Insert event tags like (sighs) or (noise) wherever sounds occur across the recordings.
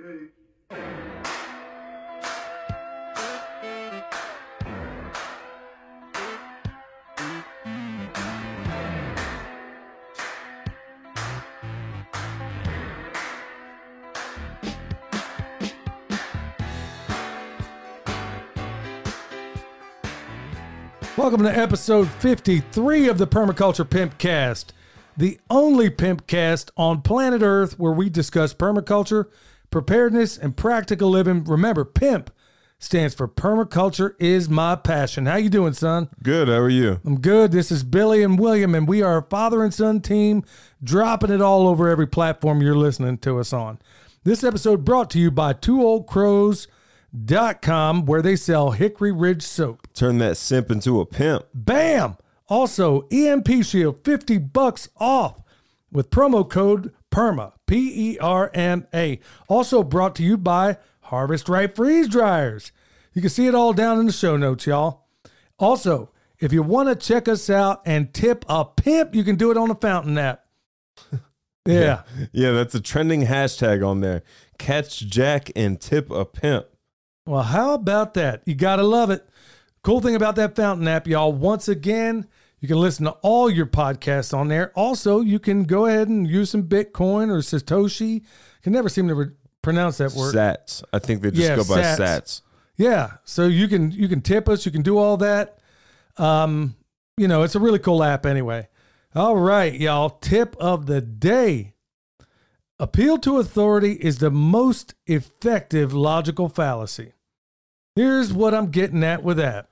Okay. Welcome to episode 53 of the Permaculture Pimpcast, the only pimpcast on planet Earth where we discuss permaculture, preparedness, and practical living. Remember, PIMP stands for Permaculture is my passion. How you doing, son? Good. How are you? I'm good. This is Billy and William, and we are a father and son team dropping it all over every platform you're listening to us on. This episode brought to you by Two Old Crows. Dot com where they sell Hickory Ridge soap. Turn that simp into a pimp. Bam! Also, EMP Shield 50 bucks off with promo code PERMA, P E R M A. Also brought to you by Harvest Right Freeze Dryers. You can see it all down in the show notes, y'all. Also, if you want to check us out and tip a pimp, you can do it on the Fountain app. (laughs) Yeah. Yeah, that's a trending hashtag on there. Catch Jack and tip a pimp. Well, how about that? You got to love it. Cool thing about that Fountain app, y'all, once again, you can listen to all your podcasts on there. Also, you can go ahead and use some Bitcoin or Satoshi. Can never seem to re- pronounce that word. Sats. I think they just Yeah, go by sats. sats. Yeah, so you can you can tip us, you can do all that. Um, you know, it's a really cool app anyway. All right, y'all. Tip of the day. Appeal to authority is the most effective logical fallacy. Here's what I'm getting at with that.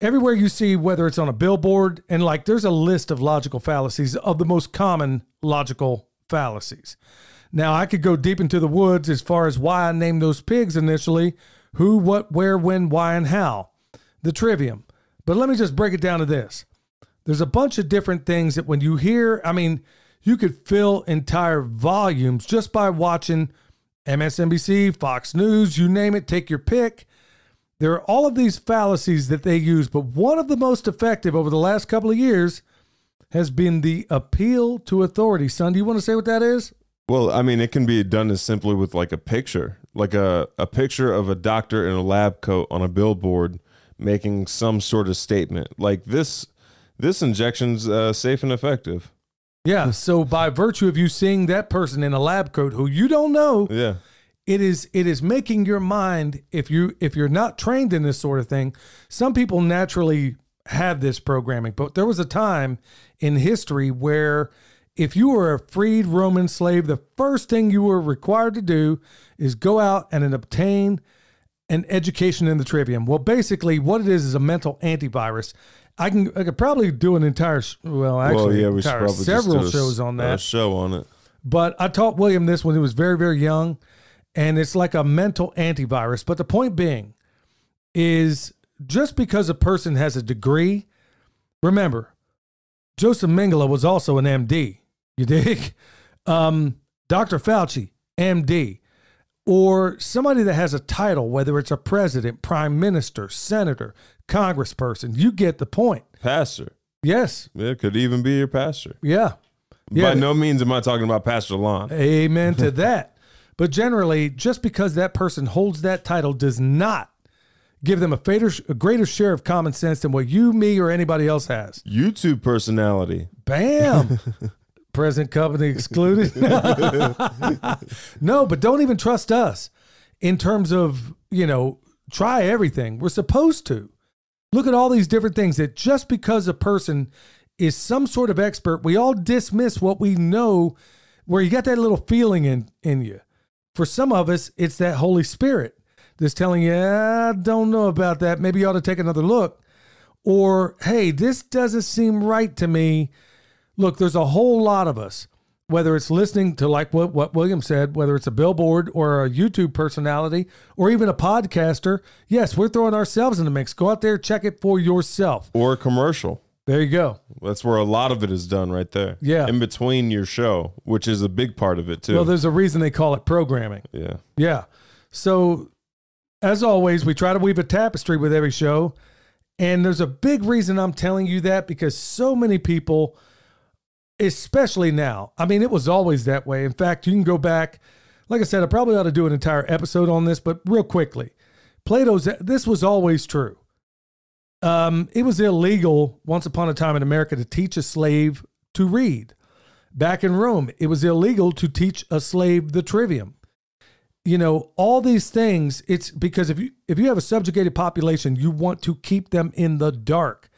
Everywhere you see, whether it's on a billboard, and like there's a list of logical fallacies of the most common logical fallacies. Now, I could go deep into the woods as far as why I named those pigs initially who, what, where, when, why, and how. The trivium. But let me just break it down to this there's a bunch of different things that when you hear, I mean, you could fill entire volumes just by watching MSNBC, Fox News, you name it, take your pick. There are all of these fallacies that they use, but one of the most effective over the last couple of years has been the appeal to authority. Son, do you want to say what that is? Well, I mean, it can be done as simply with like a picture, like a, a picture of a doctor in a lab coat on a billboard making some sort of statement. Like this, this injection's uh, safe and effective. Yeah. So by virtue of you seeing that person in a lab coat who you don't know, Yeah. It is it is making your mind if you if you're not trained in this sort of thing some people naturally have this programming but there was a time in history where if you were a freed roman slave the first thing you were required to do is go out and obtain an education in the trivium. Well basically what it is is a mental antivirus. I can i could probably do an entire well actually well, yeah, we entire several do a shows on a that show on it. but I taught William this when he was very, very young, and it's like a mental antivirus. But the point being is just because a person has a degree, remember, Joseph Mengele was also an MD. You dig? (laughs) Um, Dr. Fauci, MD. Or somebody that has a title, whether it's a president, prime minister, senator, congressperson, you get the point. Pastor. Yes. It could even be your pastor. Yeah. Yeah. By no means am I talking about Pastor Lon. Amen to that. But generally, just because that person holds that title does not give them a, fader, a greater share of common sense than what you, me, or anybody else has. YouTube personality. Bam. (laughs) Present company excluded. no, but don't even trust us in terms of, you know, try everything. We're supposed to. Look at all these different things that just because a person is some sort of expert, we all dismiss what we know where you got that little feeling in, in you. For some of us, it's that Holy Spirit that's telling you, I don't know about that. Maybe you ought to take another look. Or, hey, this doesn't seem right to me. Look, there's a whole lot of us, whether it's listening to like what, what William said, whether it's a billboard or a YouTube personality or even a podcaster. Yes, we're throwing ourselves in the mix. Go out there, check it for yourself. Or a commercial. There you go. That's where a lot of it is done right there. Yeah. In between your show, which is a big part of it too. Well, there's a reason they call it programming. yeah. Yeah. So, as always, we try to weave a tapestry with every show. And there's a big reason I'm telling you that because so many people, especially now, I mean, it was always that way. In fact, you can go back like I said, I probably ought to do an entire episode on this, but real quickly, Plato's this was always true. Um, it was illegal once upon a time in America to teach a slave to read. Back in Rome, it was illegal to teach a slave the trivium. You know, all these things, it's because if you if you have a subjugated population, you want to keep them in the dark.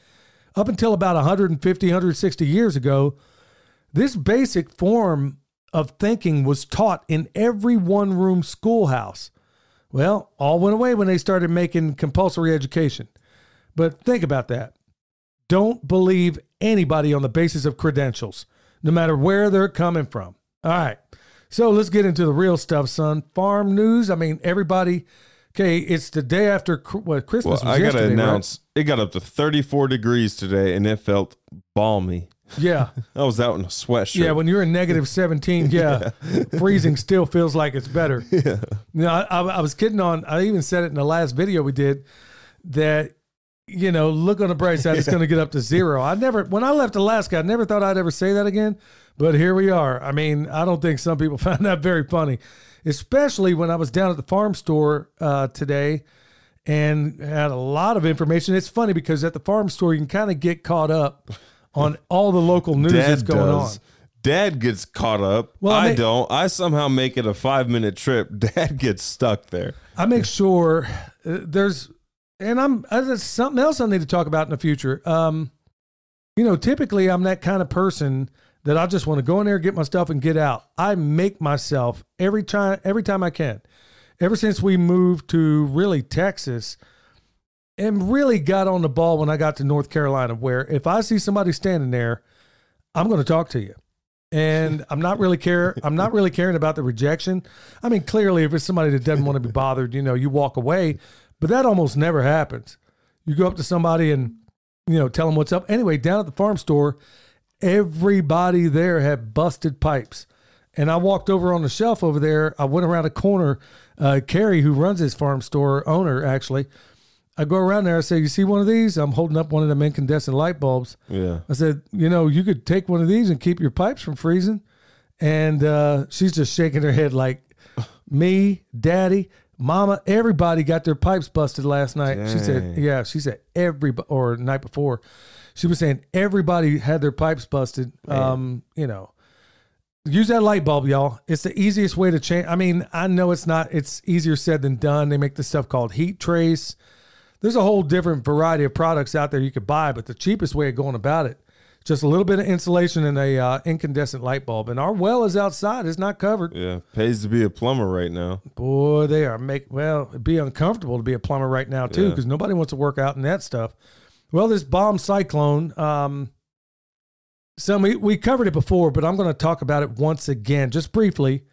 Up until about 150, 160 years ago, this basic form of thinking was taught in every one room schoolhouse. Well, all went away when they started making compulsory education. But think about that. Don't believe anybody on the basis of credentials, no matter where they're coming from. All right. So let's get into the real stuff, son. Farm news. I mean, everybody. Okay, it's the day after what Christmas. Well, I gotta announce right? it got up to 34 degrees today, and it felt balmy. Yeah. (laughs) I was out in a sweatshirt. Yeah, when you're in negative 17, (laughs) yeah, yeah. freezing still feels like it's better. (laughs) Yeah. You I, I, was kidding on, I even said it in the last video we did that, you know, look on the bright side, it's (laughs) going to get up to zero. I never, when I left Alaska, I never thought I'd ever say that again, but here we are. I mean, I don't think some people (laughs) found that very funny, especially when I was down at the farm store uh, today and had a lot of information. It's funny because at the farm store, you can kind of get caught up on all the local news Dad that's going does. on. Dad gets caught up. Well, I, I don't. I somehow make it a five minute trip. (laughs) Dad gets stuck there. I make sure uh, there's, and I'm uh, there's something else I need to talk about in the future. Um, you know, typically I'm that kind of person that I just want to go in there, get my stuff, and get out. I make myself every time every time I can. Ever since we moved to really Texas, and really got on the ball when I got to North Carolina, where if I see somebody standing there, I'm going to talk to you. And I'm not really care. I'm not really caring about the rejection. I mean, clearly, if it's somebody that doesn't want to be bothered, you know, you walk away. But that almost never happens. You go up to somebody and you know tell them what's up. Anyway, down at the farm store, everybody there had busted pipes. And I walked over on the shelf over there. I went around a corner. Uh, Carrie, who runs this farm store, owner actually, I go around there. I say, "You see one of these?" I'm holding up one of them incandescent light bulbs. Yeah. I said, "You know, you could take one of these and keep your pipes from freezing." And uh, she's just shaking her head like, "Me, Daddy, Mama, everybody got their pipes busted last night." Dang. She said, "Yeah." She said every or night before, she was saying everybody had their pipes busted. Um, you know. Use that light bulb, y'all. It's the easiest way to change. I mean, I know it's not. It's easier said than done. They make this stuff called heat trace there's a whole different variety of products out there you could buy, but the cheapest way of going about it, just a little bit of insulation and a uh, incandescent light bulb. And our well is outside; it's not covered. Yeah, pays to be a plumber right now. Boy, they are make well. It'd be uncomfortable to be a plumber right now too, because yeah. nobody wants to work out in that stuff. Well, this bomb cyclone. Um, so we, we covered it before, but I'm going to talk about it once again, just briefly.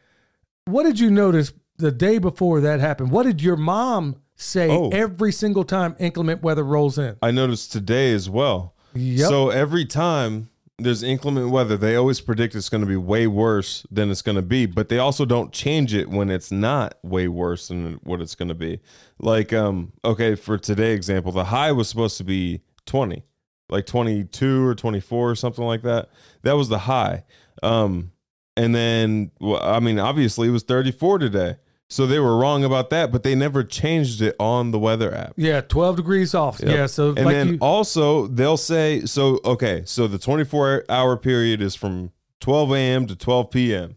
What did you notice the day before that happened? What did your mom say oh. every single time inclement weather rolls in. I noticed today as well. Yep. So every time there's inclement weather, they always predict it's going to be way worse than it's going to be, but they also don't change it when it's not way worse than what it's going to be. Like, um, okay, for today example, the high was supposed to be 20, like 22 or 24 or something like that. That was the high. Um, and then, well, I mean, obviously it was 34 today. So they were wrong about that, but they never changed it on the weather app. Yeah, 12 degrees off. Yep. Yeah, so and like then you- also they'll say so. Okay, so the 24 hour period is from 12 a.m. to 12 p.m.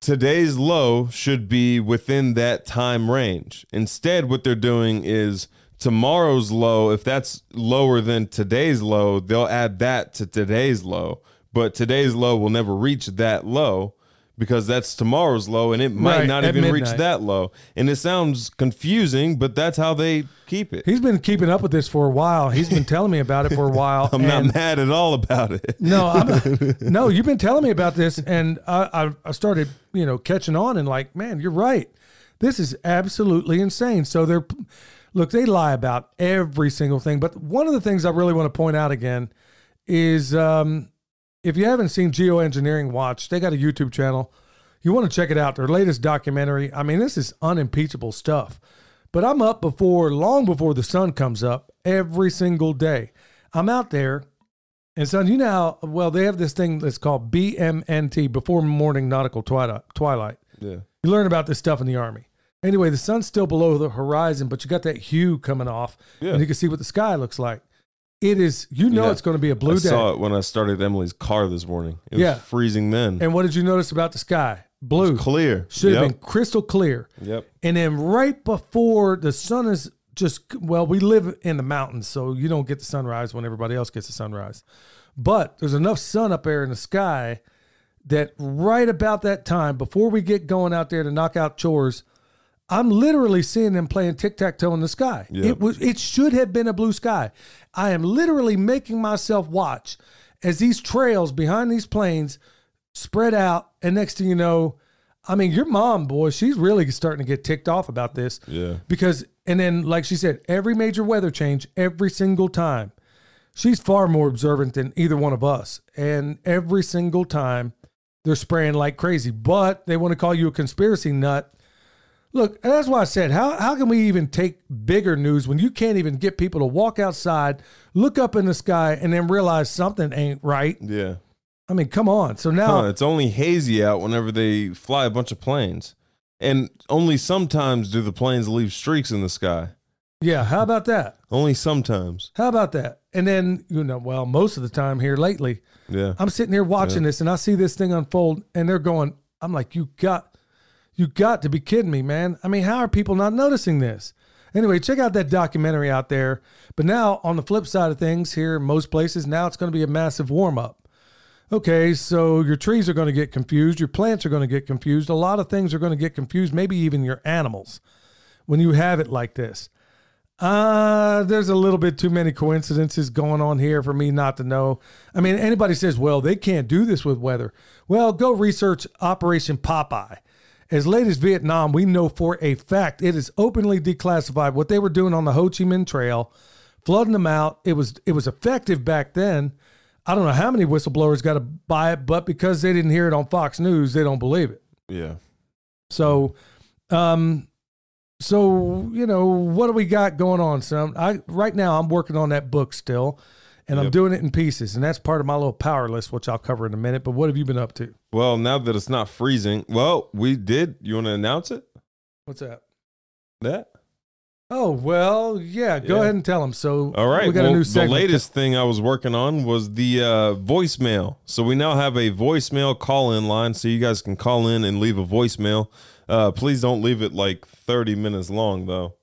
Today's low should be within that time range. Instead, what they're doing is tomorrow's low. If that's lower than today's low, they'll add that to today's low. But today's low will never reach that low because that's tomorrow's low and it might right, not even midnight. reach that low. And it sounds confusing, but that's how they keep it. He's been keeping up with this for a while. He's been (laughs) telling me about it for a while. I'm not mad at all about it. No, I'm, (laughs) no, you've been telling me about this, and I, I, I started, you know, catching on and like, man, you're right. This is absolutely insane. So they're, look, they lie about every single thing. But one of the things I really want to point out again is um, if you haven't seen Geoengineering Watch, they got a YouTube channel. You want to check it out. Their latest documentary. I mean, this is unimpeachable stuff. But I'm up before, long before the sun comes up, every single day. I'm out there, and son, you know how well they have this thing that's called BMNT, Before Morning Nautical Twilight. Twilight. Yeah. You learn about this stuff in the army. Anyway, the sun's still below the horizon, but you got that hue coming off, Yeah. and you can see what the sky looks like. It is, you know, Yeah. it's going to be a blue I day. I saw it when I started Emily's car this morning. It was Yeah. freezing then. And what did you notice about the sky? Blue. Clear. Should have yep. been crystal clear. Yep. And then right before the sun is just well, we live in the mountains, so you don't get the sunrise when everybody else gets the sunrise. But there's enough sun up there in the sky that right about that time, before we get going out there to knock out chores, I'm literally seeing them playing tic tac toe in the sky. Yeah. It was it should have been a blue sky. I am literally making myself watch as these trails behind these planes spread out, and next thing you know, I mean, your mom, boy, she's really starting to get ticked off about this Yeah. because, and then, like she said, every major weather change, every single time, she's far more observant than either one of us. And every single time, they're spraying like crazy, but they want to call you a conspiracy nut. Look, that's why I said, how, how can we even take bigger news when you can't even get people to walk outside, look up in the sky, and then realize something ain't right? Yeah. I mean, come on. So now, Huh, it's only hazy out whenever they fly a bunch of planes. And only sometimes do the planes leave streaks in the sky. yeah, how about that? Only sometimes. How about that? And then, you know, well, most of the time here lately, Yeah. I'm sitting here watching this and I see this thing unfold and they're going, I'm like, you got, you got to be kidding me, man. I mean, how are people not noticing this? Anyway, check out that documentary out there. But now, on the flip side of things, here in most places, now it's going to be a massive warm up. Okay, so your trees are going to get confused, your plants are going to get confused, a lot of things are going to get confused, maybe even your animals when you have it like this. Uh, there's a little bit too many coincidences going on here for me not to know. I mean, anybody says, well, they can't do this with weather. Well, go research Operation Popeye. As late as Vietnam, we know for a fact it is openly declassified what they were doing on the Ho Chi Minh Trail, flooding them out. It was it was effective back then. I don't know how many whistleblowers got to buy it, but because they didn't hear it on Fox News, they don't believe it. Yeah. So, um, so you know what do we got going on? So I right now I'm working on that book still, and I'm doing it in pieces, and that's part of my little power list, which I'll cover in a minute. But what have you been up to? Well, now that it's not freezing, well, we did. You want to announce it? What's that? That? Oh well, yeah. Go Yeah. ahead and tell them. So All right. we got well, a new Segment. the latest thing I was working on was the uh, voicemail. So we now have a voicemail call-in line, so you guys can call in and leave a voicemail. Uh, please don't leave it like 30 minutes long, though.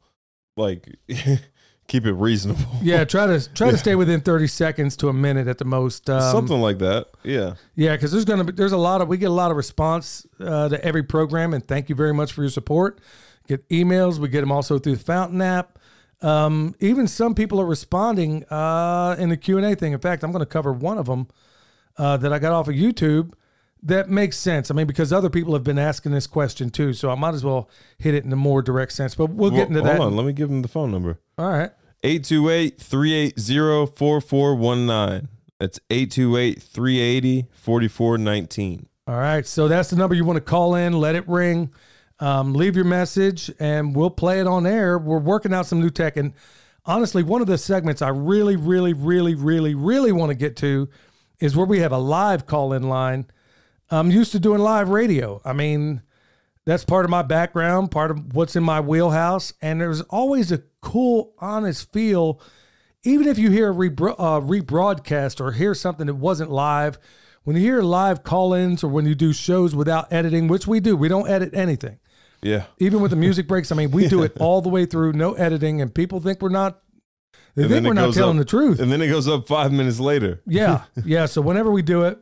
Like, (laughs) keep it reasonable. Yeah, (laughs) try to try to stay within 30 seconds to a minute at the most. Um, Something like that. Yeah. Yeah, because there's gonna be there's a lot of we get a lot of response uh, to every program, and thank you very much for your support. Get emails, we get them also through the Fountain app. Um, even some people are responding uh, in the Q and A thing. In fact, I'm going to cover one of them uh, that I got off of YouTube. That makes sense. I mean, because other people have been asking this question too, so I might as well hit it in a more direct sense. But we'll get Well, into that. Hold on. Let me give them the phone number. All right. 828 380 4419. That's 828 380 4419. All right. So that's the number you want to call in, let it ring, um, leave your message, and we'll play it on air. We're working out some new tech. And honestly, one of the segments I really, really, really, really, really want to get to is where we have a live call in line. I'm used to doing live radio. I mean, that's part of my background, part of what's in my wheelhouse. And there's always a cool, honest feel, even if you hear a rebro- uh, rebroadcast or hear something that wasn't live. When you hear live call ins or when you do shows without editing, which we do, we don't edit anything. Yeah. Even with the (laughs) music breaks, I mean, we do it all the way through, no editing, and people think we're not. They and think we're not telling up- the truth. And then it goes up five minutes later. Yeah, (laughs) yeah. So whenever we do it,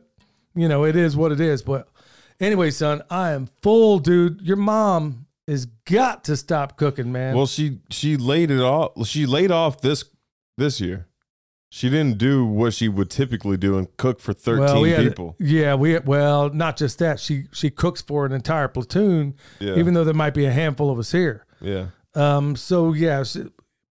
you know, it is what it is. But anyway, son, I am full, dude. Your mom has got to stop cooking, man. Well, she she laid it off. She laid off this this year. She didn't do what she would typically do and cook for thirteen well, we had, people. Yeah, we well, not just that. She she cooks for an entire platoon, Yeah, even though there might be a handful of us here. yeah, Um. So yeah, s-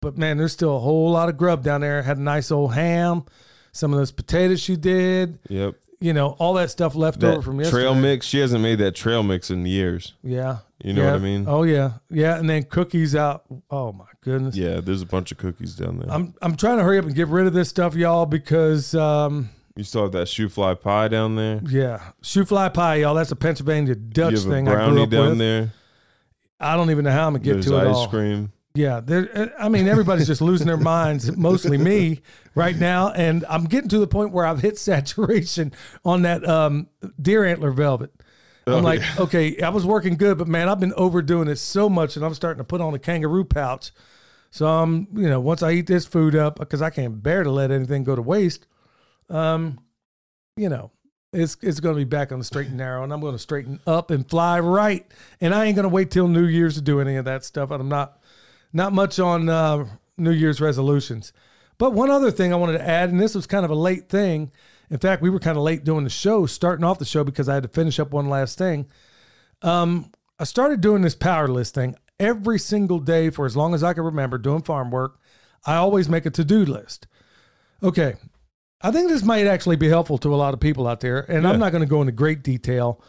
but man, there's still a whole lot of grub down there. Had a nice old ham, some of those potatoes she did. yep. You know, all that stuff left That over from yesterday. trail mix. She hasn't made that trail mix in years. Yeah. You know yeah. what I mean? Oh yeah, yeah, and then cookies out. Oh my goodness. Yeah, there's a bunch of cookies down there. I'm I'm trying to hurry up and get rid of this stuff, y'all, because um, You still have that shoofly pie down there. Yeah, shoofly pie, y'all. That's a Pennsylvania Dutch you have thing a I grew brownie up down with. there. I don't even know how I'm gonna get There's to it ice all. cream. Yeah. I mean, everybody's just losing their minds. Mostly me right now, and I'm getting to the point where I've hit saturation on that um, deer antler velvet. I'm Oh, like, yeah. okay, I was working good, but man, I've been overdoing it so much, and I'm starting to put on a kangaroo pouch. So I'm, you know, once I eat this food up, because I can't bear to let anything go to waste. Um, you know, it's it's going to be back on the straight and narrow, and I'm going to straighten up and fly right. And I ain't going to wait till New Year's to do any of that stuff. And I'm not not much on uh, New Year's resolutions. But one other thing I wanted to add, and this was kind of a late thing. In fact, we were kind of late doing the show, starting off the show because I had to finish up one last thing. Um, I started doing this power list thing every single day for as long as I can remember doing farm work. I always make a to do list. Okay. I think this might actually be helpful to a lot of people out there. And Yeah. I'm not going to go into great detail,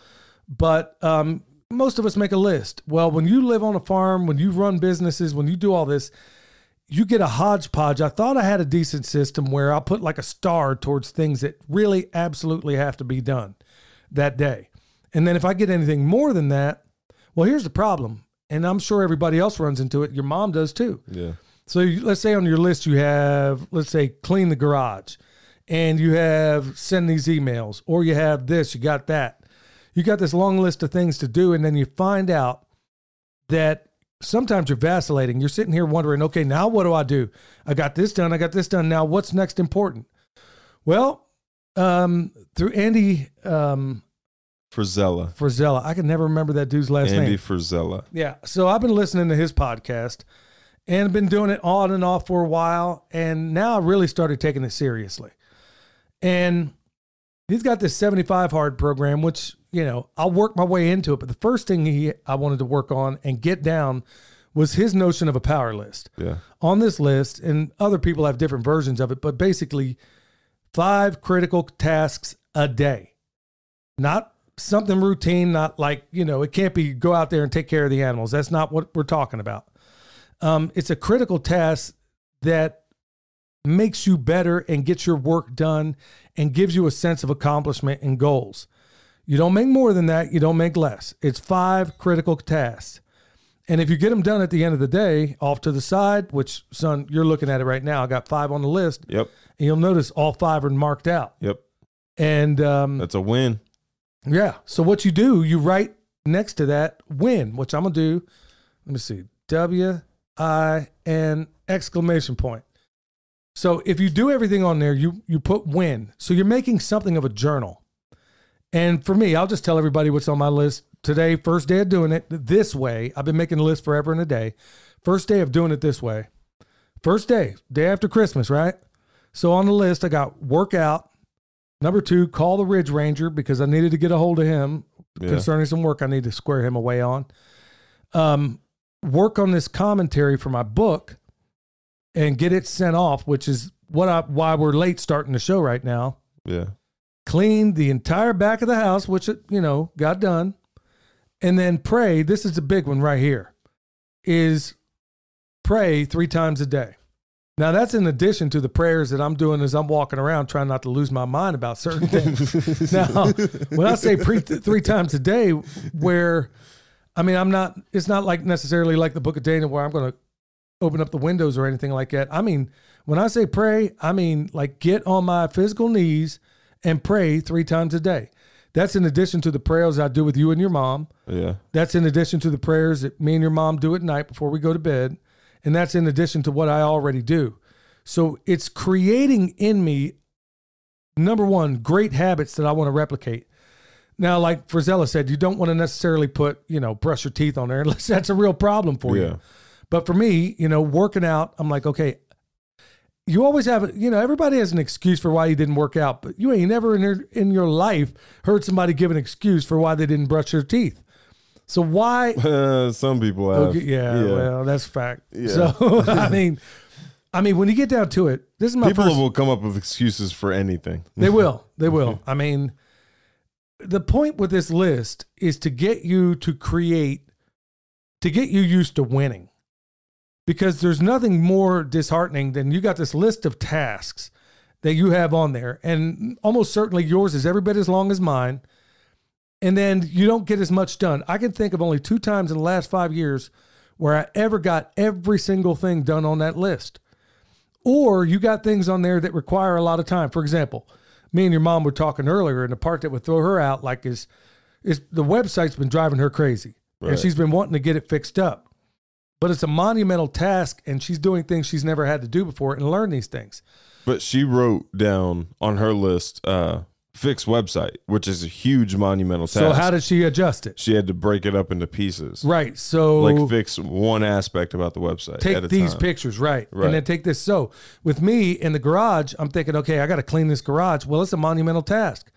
but um, most of us make a list. Well, when you live on a farm, when you run businesses, when you do all this, you get a hodgepodge. I thought I had a decent system where I'll put like a star towards things that really absolutely have to be done that day. And then if I get anything more than that, well, here's the problem. And I'm sure everybody else runs into it. Your mom does too. Yeah. So you, let's say on your list you have, let's say, clean the garage, and you have send these emails, or you have this, you got that. You got this long list of things to do, and then you find out that sometimes you're vacillating. You're sitting here wondering, okay, now what do I do? I got this done, I got this done. Now what's next important? Well, um, through Andy um, Frisella. Frisella, I can never remember that dude's last Andy name. Andy Frisella. Yeah. So I've been listening to his podcast and been doing it on and off for a while. And now I really started taking it seriously. And he's got this 75 hard program, which, you know, I'll work my way into it. But the first thing he I wanted to work on and get down was his notion of a power list. Yeah. On this list, and other people have different versions of it, but basically five critical tasks a day. Not something routine, not like, you know, it can't be go out there and take care of the animals. That's not what we're talking about. Um, it's a critical task that makes you better and gets your work done and gives you a sense of accomplishment and goals. You don't make more than that, you don't make less. It's five critical tasks. And if you get them done at the end of the day, off to the side, which, son, you're looking at it right now. I got five on the list, Yep. and you'll notice all five are marked out. Yep. And um, That's a win. yeah. So what you do, you write next to that win, which I'm gonna do. Let me see. W I N exclamation point. So if you do everything on there, you you put win. So you're making something of a journal. And for me, I'll just tell everybody what's on my list today. First day of doing it this way. I've been making a list forever and a day. First day of doing it this way. First day, day after Christmas, right? So on the list, I got workout. Number two, call the Ridge Ranger because I needed to get a hold of him Yeah. concerning some work I need to square him away on. Um, work on this commentary for my book and get it sent off, which is what I why we're late starting the show right now. Yeah. Clean the entire back of the house, which it, you know got done, and then pray. This is a big one right here. Is pray three times a day. Now that's in addition to the prayers that I'm doing as I'm walking around trying not to lose my mind about certain (laughs) things. now, when I say pre- three times a day, where I mean, I'm not, it's not like necessarily like the book of Daniel where I'm going to open up the windows or anything like that. I mean, when I say pray, I mean like get on my physical knees and pray three times a day. That's in addition to the prayers I do with you and your mom. Yeah. That's in addition to the prayers that me and your mom do at night before we go to bed. And that's in addition to what I already do. So it's creating in me, number one, great habits that I want to replicate. Now, like Frisella said, you don't want to necessarily put, you know, brush your teeth on there (laughs) unless that's a real problem for Yeah. you. But for me, you know, working out, I'm like, okay, you always have, you know, everybody has an excuse for why you didn't work out, but you ain't never in your, in your life heard somebody give an excuse for why they didn't brush their teeth. So why Uh, (laughs) some people have. Okay, yeah, well, that's fact. Yeah. So (laughs) I (laughs) mean, I mean, when you get down to it, this is my people first. will come up with excuses for anything. They will. They will. I mean, the point with this list is to get you to create, to get you used to winning. Because there's nothing more disheartening than you got this list of tasks that you have on there, and almost certainly yours is every bit as long as mine. And then you don't get as much done. I can think of only two times in the last five years where I ever got every single thing done on that list. Or you got things on there that require a lot of time. For example, me and your mom were talking earlier, and the part that would throw her out like is is the website's been driving her crazy. And she's been wanting to get it fixed up. But it's a monumental task, and she's doing things she's never had to do before and learn these things. But she wrote down on her list, uh, fix website, which is a huge monumental task. So how did she adjust it? she had to break it up into pieces, Right. So like fix one aspect about the website. at take these time. pictures, right. Right. And then take this. So with me in the garage, I'm thinking, okay, I got to clean this garage. Well, it's a monumental task.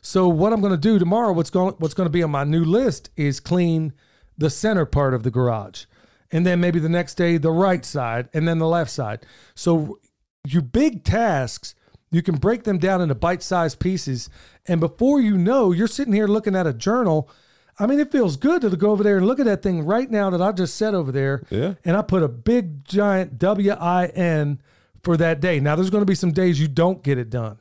So what I'm going to do tomorrow, what's going what's going to be on my new list is clean the center part of the garage. And then maybe the next day the right side and then the left side. So your big tasks, you can break them down into bite-sized pieces and before you know, you're sitting here looking at a journal. I mean, it feels good to go over there and look at that thing right now that I just said over there Yeah. and I put a big giant W I N for that day. Now there's going to be some days you don't get it done.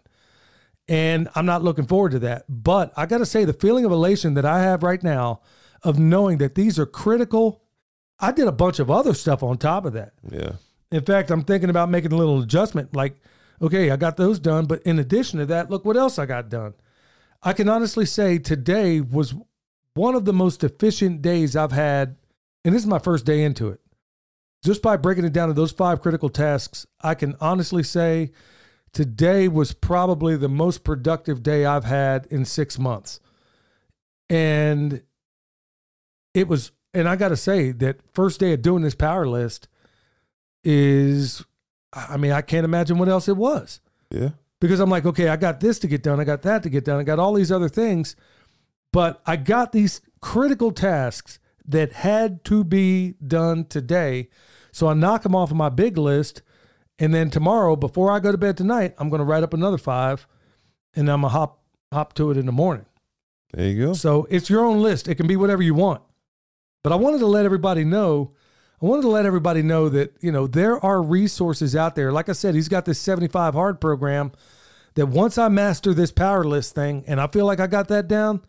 And I'm not looking forward to that. But I got to say the feeling of elation that I have right now of knowing that these are critical. I did a bunch of other stuff on top of that. Yeah. In fact, I'm thinking about making a little adjustment like okay, I got those done, but in addition to that, look what else I got done. I can honestly say today was one of the most efficient days I've had, and this is my first day into it. Just by breaking it down to those five critical tasks, I can honestly say today was probably the most productive day I've had in six months. And it was, and I got to say that first day of doing this power list is, I mean, I can't imagine what else it was Yeah. because I'm like, okay, I got this to get done, I got that to get done, I got all these other things, but I got these critical tasks that had to be done today. So I knock them off of my big list, and then tomorrow, before I go to bed tonight, I'm going to write up another five, and I'm gonna hop hop to it in the morning. There you go. So it's your own list. It can be whatever you want. But I wanted to let everybody know. I wanted to let everybody know that, you know, there are resources out there. Like I said, he's got this 75 hard program that once I master this power list thing and I feel like I got that down,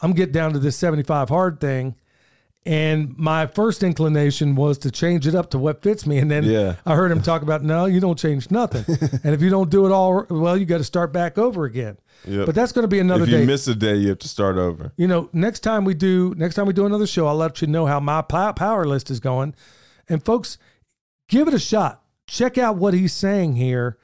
I'm getting down to this 75 hard thing. And my first inclination was to change it up to what fits me. And then Yeah. I heard him talk about, no, you don't change nothing. (laughs) and if you don't do it all, well, you got to start back over again. Yep. But that's going to be another day. if you day. miss a day, you have to start over. You know, next time we do next time we do another show, I'll let you know how my power list is going. And folks, give it a shot. Check out what he's saying here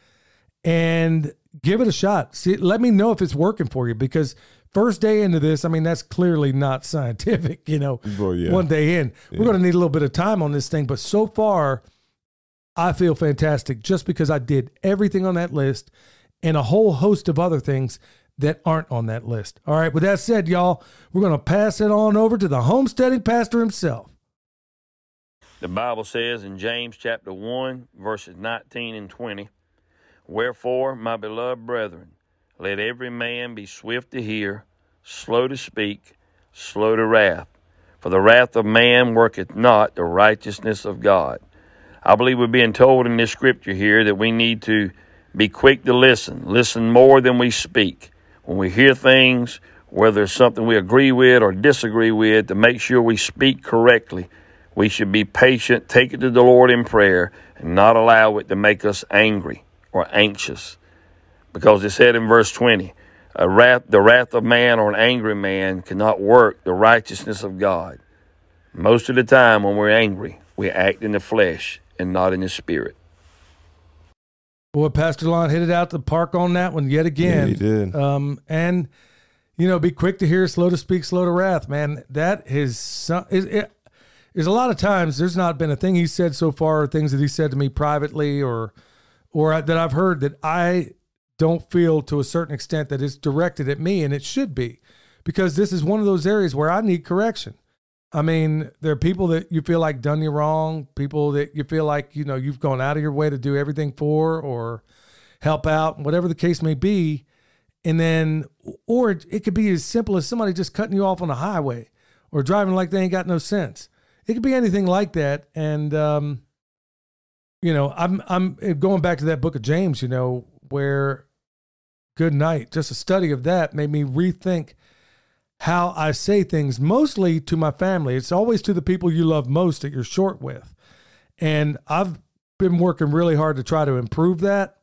and give it a shot. See, let me know if it's working for you because first day into this, I mean, that's clearly not (laughs) scientific, you know. Well, yeah. One day in. We're going to need a little bit of time on this thing, but so far I feel fantastic just because I did everything on that list and a whole host of other things that aren't on that list. All right, with that said, y'all, we're going to pass it on over to the homesteading pastor himself. The Bible says in James chapter 1, verses 19 and 20, Wherefore, my beloved brethren, let every man be swift to hear, slow to speak, slow to wrath. For the wrath of man worketh not the righteousness of God. I believe we're being told in this scripture here that we need to be quick to listen, listen more than we speak. When we hear things, whether it's something we agree with or disagree with, to make sure we speak correctly. We should be patient, take it to the Lord in prayer, and not allow it to make us angry or anxious. Because it said in verse 20, a wrath, the wrath of man or an angry man cannot work the righteousness of God. Most of the time, when we're angry, we act in the flesh and not in the spirit. Boy, Pastor Lon hit it out the park on that one yet again. Yeah, he did. Um, and you know, be quick to hear, slow to speak, slow to wrath, man. That is some. It, it, there's a lot of times there's not been a thing he said so far, or things that he said to me privately, or or that I've heard that I don't feel to a certain extent that it's directed at me, and it should be, because this is one of those areas where I need correction. I mean, there are people that you feel like done you wrong, people that you feel like, you know, you've gone out of your way to do everything for or help out, whatever the case may be. And then, or it, could be as simple as somebody just cutting you off on the highway or driving like they ain't got no sense. It could be anything like that. And, um, you know, I'm, I'm going back to that book of James, you know, where good night, just a study of that made me rethink how I say things, mostly to my family. It's always to the people you love most that you're short with. And I've been working really hard to try to improve that.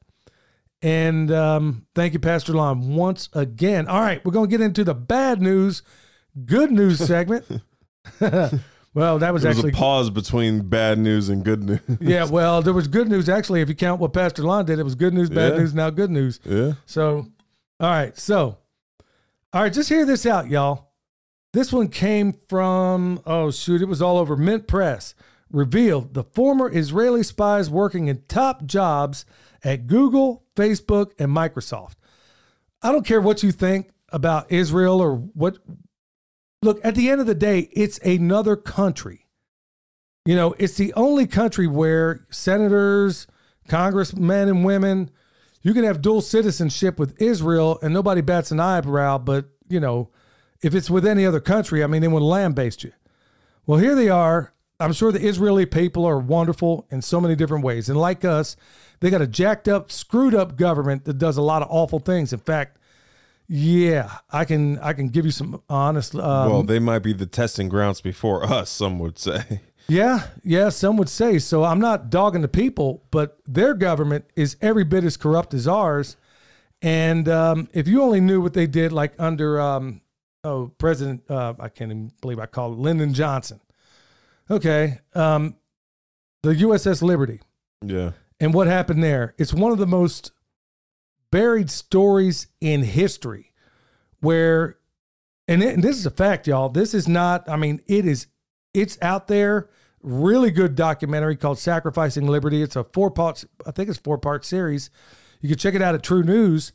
And um, thank you, Pastor Lon, once again. All right, we're going to get into the bad news, good news segment. (laughs) well, that was actually a pause between bad news and good news. yeah, (laughs) well, there was good news actually. If you count what Pastor Lon did, it was good news, bad Yeah. news, now good news. Yeah. So, all right, so, all right, just hear this out, y'all. This one came from oh shoot, it was all over Mint Press. Revealed the former Israeli spies working in top jobs at Google, Facebook, and Microsoft. I don't care what you think about Israel or what. Look, at the end of the day, it's another country. You know, it's the only country where senators, congressmen, and women, you can have dual citizenship with Israel and nobody bats an eyebrow. But, you know, if it's with any other country, I mean, they would land based you. Well, here they are. I'm sure the Israeli people are wonderful in so many different ways. And like us, they got a jacked up, screwed up government that does a lot of awful things. In fact, yeah, I can I can give you some honest. Um, well, they might be the testing grounds before us. Some would say. (laughs) yeah, yeah, some would say so. I'm not dogging the people, but their government is every bit as corrupt as ours. And um, if you only knew what they did, like under um, oh President, uh, I can't even believe I called it Lyndon Johnson. Okay, um, the USS Liberty Yeah. and what happened there. It's one of the most buried stories in history where and, it, and this is a fact y'all this is not i mean it is it's out there. Really good documentary called sacrificing liberty. It's a four parts i think it's four part series. You can check it out at true news.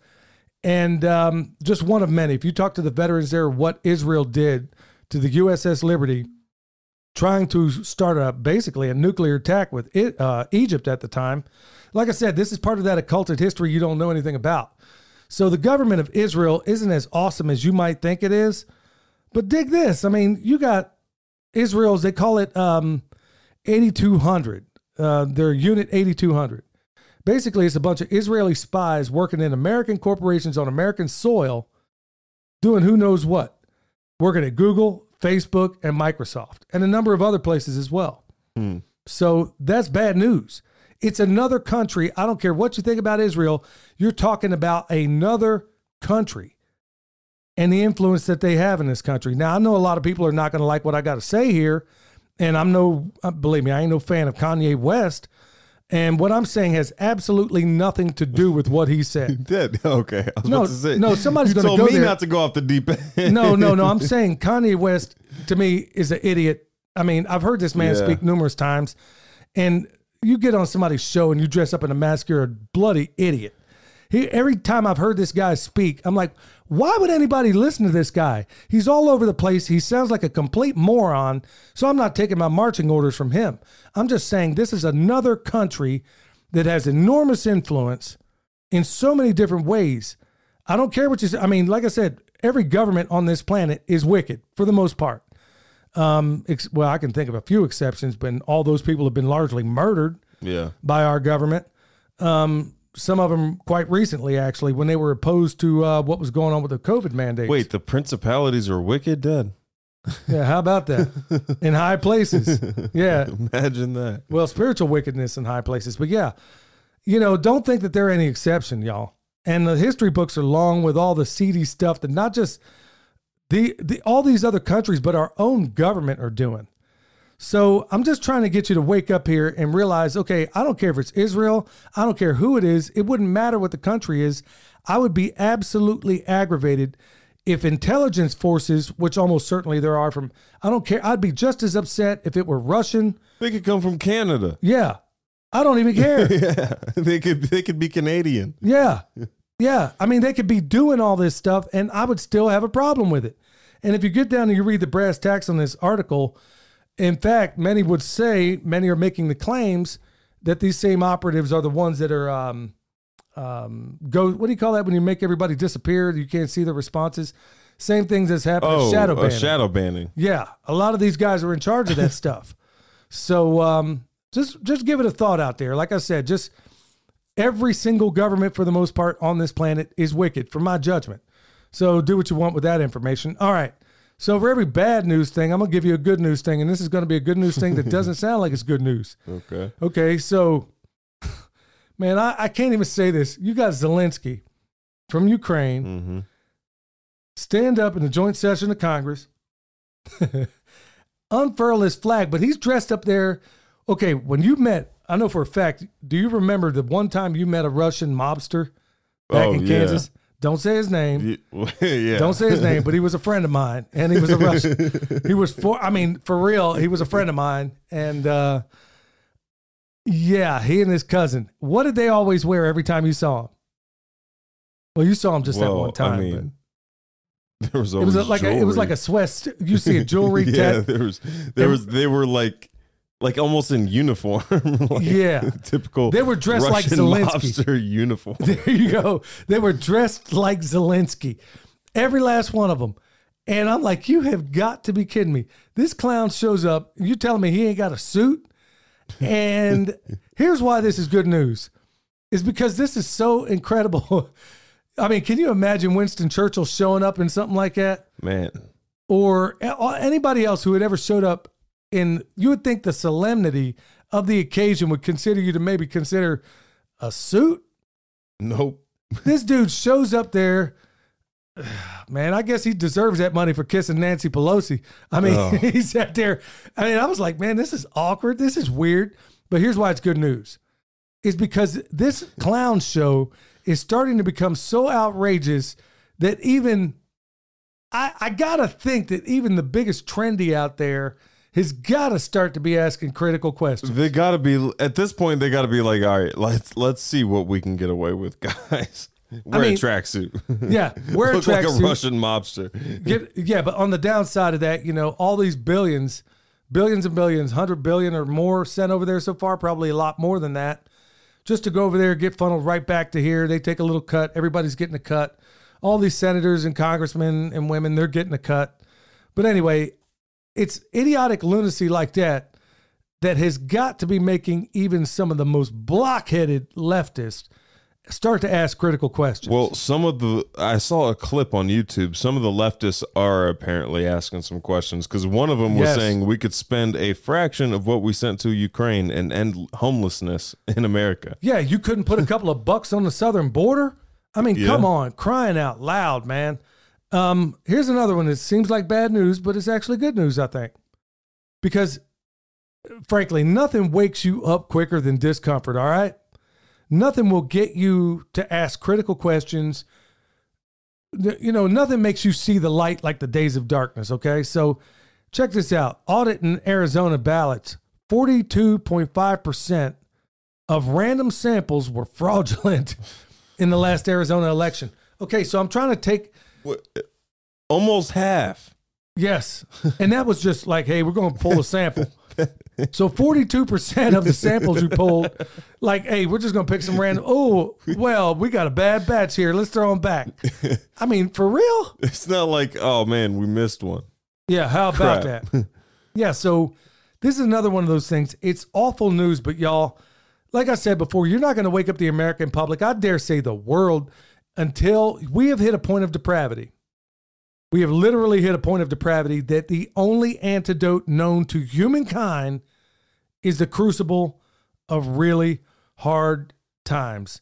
And um, just one of many. If you talk to the veterans there what israel did to the uss liberty trying to start a basically a nuclear attack with it, uh, Egypt at the time. Like I said, this is part of that occulted history you don't know anything about. So the government of Israel isn't as awesome as you might think it is. But dig this. I mean, you got Israel's, they call it um, 8200, uh, their unit 8200. Basically, it's a bunch of Israeli spies working in American corporations on American soil doing who knows what, working at Google, Facebook, and Microsoft, and a number of other places as well. Hmm. So that's bad news. It's another country. I don't care what you think about Israel. You're talking about another country and the influence that they have in this country. Now, I know a lot of people are not going to like what I got to say here. And I'm no, uh, believe me, I ain't no fan of Kanye West. And what I'm saying has absolutely nothing to do with what he said. (laughs) He did Okay. I was No, about to say. no, somebody's gonna told go me there. not to go off the deep end. No, no, no. I'm (laughs) saying Kanye West to me is an idiot. I mean, I've heard this man Yeah. speak numerous times, and you get on somebody's show and you dress up in a mask, you're a bloody idiot. He, every time I've heard this guy speak, I'm like, why would anybody listen to this guy? He's all over the place. He sounds like a complete moron. So I'm not taking my marching orders from him. I'm just saying this is another country that has enormous influence in so many different ways. I don't care what you say. I mean, like I said, every government on this planet is wicked for the most part. Um, ex- well, I can think of a few exceptions, but all those people have been largely murdered Yeah. by our government. Um, some of them quite recently, actually, when they were opposed to uh, what was going on with the COVID mandates. Wait, the principalities are wicked dead. yeah, how about that? (laughs) in high places, yeah. Imagine that. Well, spiritual wickedness in high places, but yeah, you know, don't think that they're any exception, y'all. And the history books are long with all the seedy stuff that not just the, the all these other countries, but our own government are doing. So I'm just trying to get you to wake up here and realize, okay, I don't care if it's Israel, I don't care who it is, it wouldn't matter what the country is. I would be absolutely aggravated if intelligence forces, which almost certainly there are from, I don't care. I'd be just as upset if it were Russian. They could come from Canada. Yeah, I don't even care. (laughs) Yeah. They could they could be Canadian. Yeah. Yeah. I mean, they could be doing all this stuff and I would still have a problem with it. And if you get down and you read the brass tacks on this article, in fact, many would say, many are making the claims that these same operatives are the ones that are, um, um, go, what do you call that when you make everybody disappear? You can't see their responses. Same things that's happening. Oh, shadow uh, banning. shadow banning. Yeah, a lot of these guys are in charge of that (laughs) stuff. So um, just just give it a thought out there. Like I said, just Every single government, for the most part, on this planet is wicked, from my judgment. So do what you want with that information. All right. So for every bad news thing, I'm gonna give you a good news thing, and this is gonna be a good news thing that doesn't (laughs) sound like it's good news. Okay. Okay, so (laughs) man, I, I can't even say this. You got Zelensky from Ukraine Mm-hmm. stand up in the joint session of Congress, (laughs) unfurl his flag, but he's dressed up there. Okay, when you met, I know for a fact, do you remember the one time you met a Russian mobster back Oh, in yeah. Don't say his name. (laughs) yeah. Don't say his name, but he was a friend of mine, and he was a Russian. (laughs) he was for, I mean, for real, he was a friend of mine, and uh, yeah, he and his cousin. What did they always wear every time you saw him? Well, you saw him just that one time. I mean, there was it was always like a, it was like a Swiss. You see a jewelry (laughs) yeah, there was there was they were like like almost in uniform. (laughs) like Yeah. typical. They were dressed like Zelensky. uniform. (laughs) There you go. They were dressed like Zelensky, every last one of them. And I'm like, you have got to be kidding me. This clown shows up. You telling me he ain't got a suit? And (laughs) here's why this is good news: is because this is so incredible. I mean, can you imagine Winston Churchill showing up in something like that? Man, or anybody else who had ever showed up in you would think the solemnity of the occasion would consider you to maybe consider a suit? Nope. (laughs) this dude shows up there. (sighs) Man i guess he deserves that money for kissing nancy pelosi. I mean Oh. (laughs) he sat there. I mean i was like man this is awkward. This is weird. But here's why it's good news. Is because this clown show is starting to become so outrageous that even I, I gotta think that even the biggest trendy out there has got to start to be asking critical questions. They gotta be at this point. They gotta be like, all right, let's let's see what we can get away with, (laughs) guys. Wear mean, a tracksuit. Yeah, (laughs) wear a tracksuit. Look like a. Russian mobster. Get, yeah, but on the downside of that, you know, all these billions, billions and billions, hundred billion or more sent over there so far, probably a lot more than that, just to go over there, get funneled right back to here. They take a little cut. Everybody's getting a cut. All these senators and congressmen and women, they're getting a cut. But anyway, it's idiotic lunacy like that that has got to be making even some of the most blockheaded leftists start to ask critical questions. Well, some of the I saw a clip on YouTube. Some of the leftists are apparently asking some questions because one of them was Yes. saying we could spend a fraction of what we sent to Ukraine and end homelessness in America. Yeah, you couldn't put a couple of bucks on the southern border. I mean, (laughs) Yeah. come on, crying out loud, man. Um, here's another one that seems like bad news, but it's actually good news, I think. Because frankly, nothing wakes you up quicker than discomfort, all right? Nothing will get you to ask critical questions. You know, nothing makes you see the light like the days of darkness, okay? So check this out. Audit in Arizona ballots 42.5% of random samples were fraudulent (laughs) in the last Arizona election. Okay, so I'm trying to take Almost half. yes, and that was just like, hey, we're going to pull a sample. So 42% of the samples you pulled, like, hey, we're just going to pick some random. Oh, well, we got a bad batch here. Let's throw them back. (laughs) I mean, for real? It's not like oh man, we missed one. Yeah, how about Crap. that? yeah, so this is another one of those things. It's awful news, but y'all, like I said before, you're not going to wake up the American public, I dare say the world, until we have hit a point of depravity. We have literally hit a point of depravity that the only antidote known to humankind is the crucible of really hard times.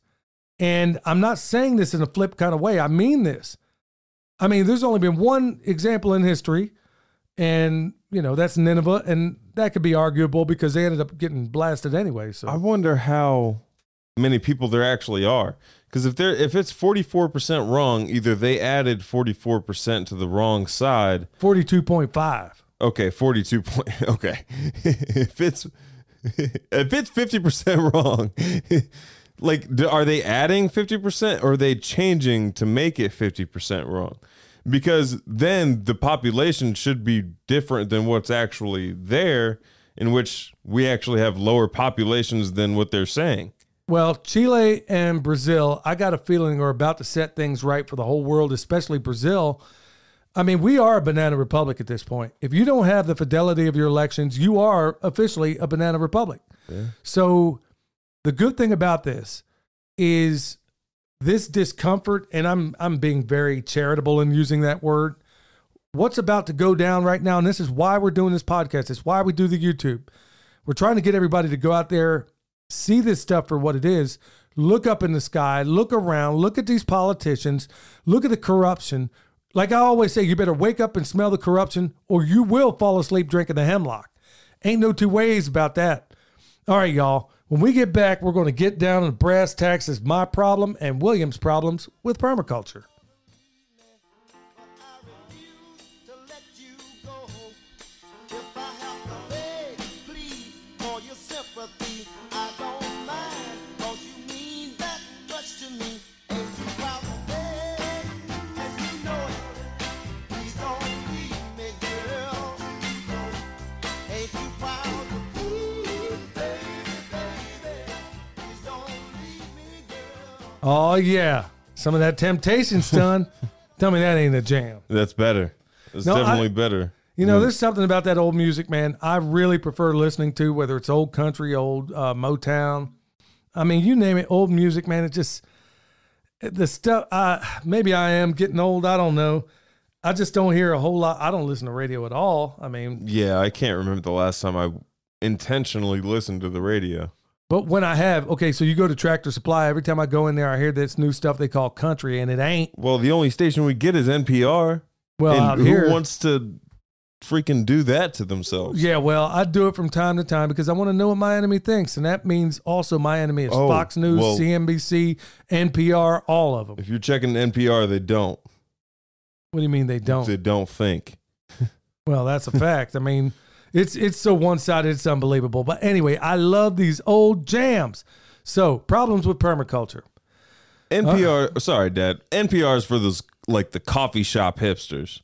And I'm not saying this in a flip kind of way. I mean this. I mean, there's only been one example in history, and you know that's Nineveh, and that could be arguable because they ended up getting blasted anyway. So I wonder how many people there actually are. Because if they're if it's forty four percent wrong, either they added forty four percent to the wrong side. forty-two point five. Okay, forty two point. (laughs) Okay, if it's if it's fifty percent wrong, (laughs) like are they adding fifty percent or are they changing to make it fifty percent wrong? Because then the population should be different than what's actually there, in which we actually have lower populations than what they're saying. Well, Chile and Brazil, I got a feeling are about to set things right for the whole world, especially Brazil. I mean, we are a banana republic at this point. If you don't have the fidelity of your elections, you are officially a banana republic. So, the good thing about this is this discomfort, and I'm I'm being very charitable in using that word. What's about to go down right now, and this is why we're doing this podcast. It's why we do the YouTube. We're trying to get everybody to go out there, see this stuff for what it is, look up in the sky, look around, look at these politicians, look at the corruption. Like I always say, you better wake up and smell the corruption, or you will fall asleep drinking the hemlock. Ain't no two ways about that. All right, y'all. When we get back, we're going to get down to brass as my problem and William's problems with permaculture. Oh, yeah. Some of that temptation, son. (laughs) Tell me that ain't a jam. That's better. It's No, I- definitely better. You know, there's something about that old music, man. I really prefer listening to whether it's old country, old uh, Motown. I mean, you name it, old music, man. It just the stuff. I maybe I am getting old. I don't know. I just don't hear a whole lot. I don't listen to radio at all. I mean, Yeah, I can't remember the last time I intentionally listened to the radio. But when I have, okay, so you go to Tractor Supply. Every time I go in there, I hear this new stuff they call country, and it ain't. Well, the only station we get is NPR. Well, and out who here, wants to freaking do that to themselves? Yeah, well, I do it from time to time because I want to know what my enemy thinks, and that means also my enemy is Oh, Fox News, well- CNBC, NPR, all of them. If you're checking NPR, they don't. What do you mean they don't? They don't think. (laughs) Well, that's a fact. I mean, it's it's so one sided, it's unbelievable. But anyway, I love these old jams. So problems with permaculture. NPR, uh, sorry, Dad. NPR is for those like the coffee shop hipsters.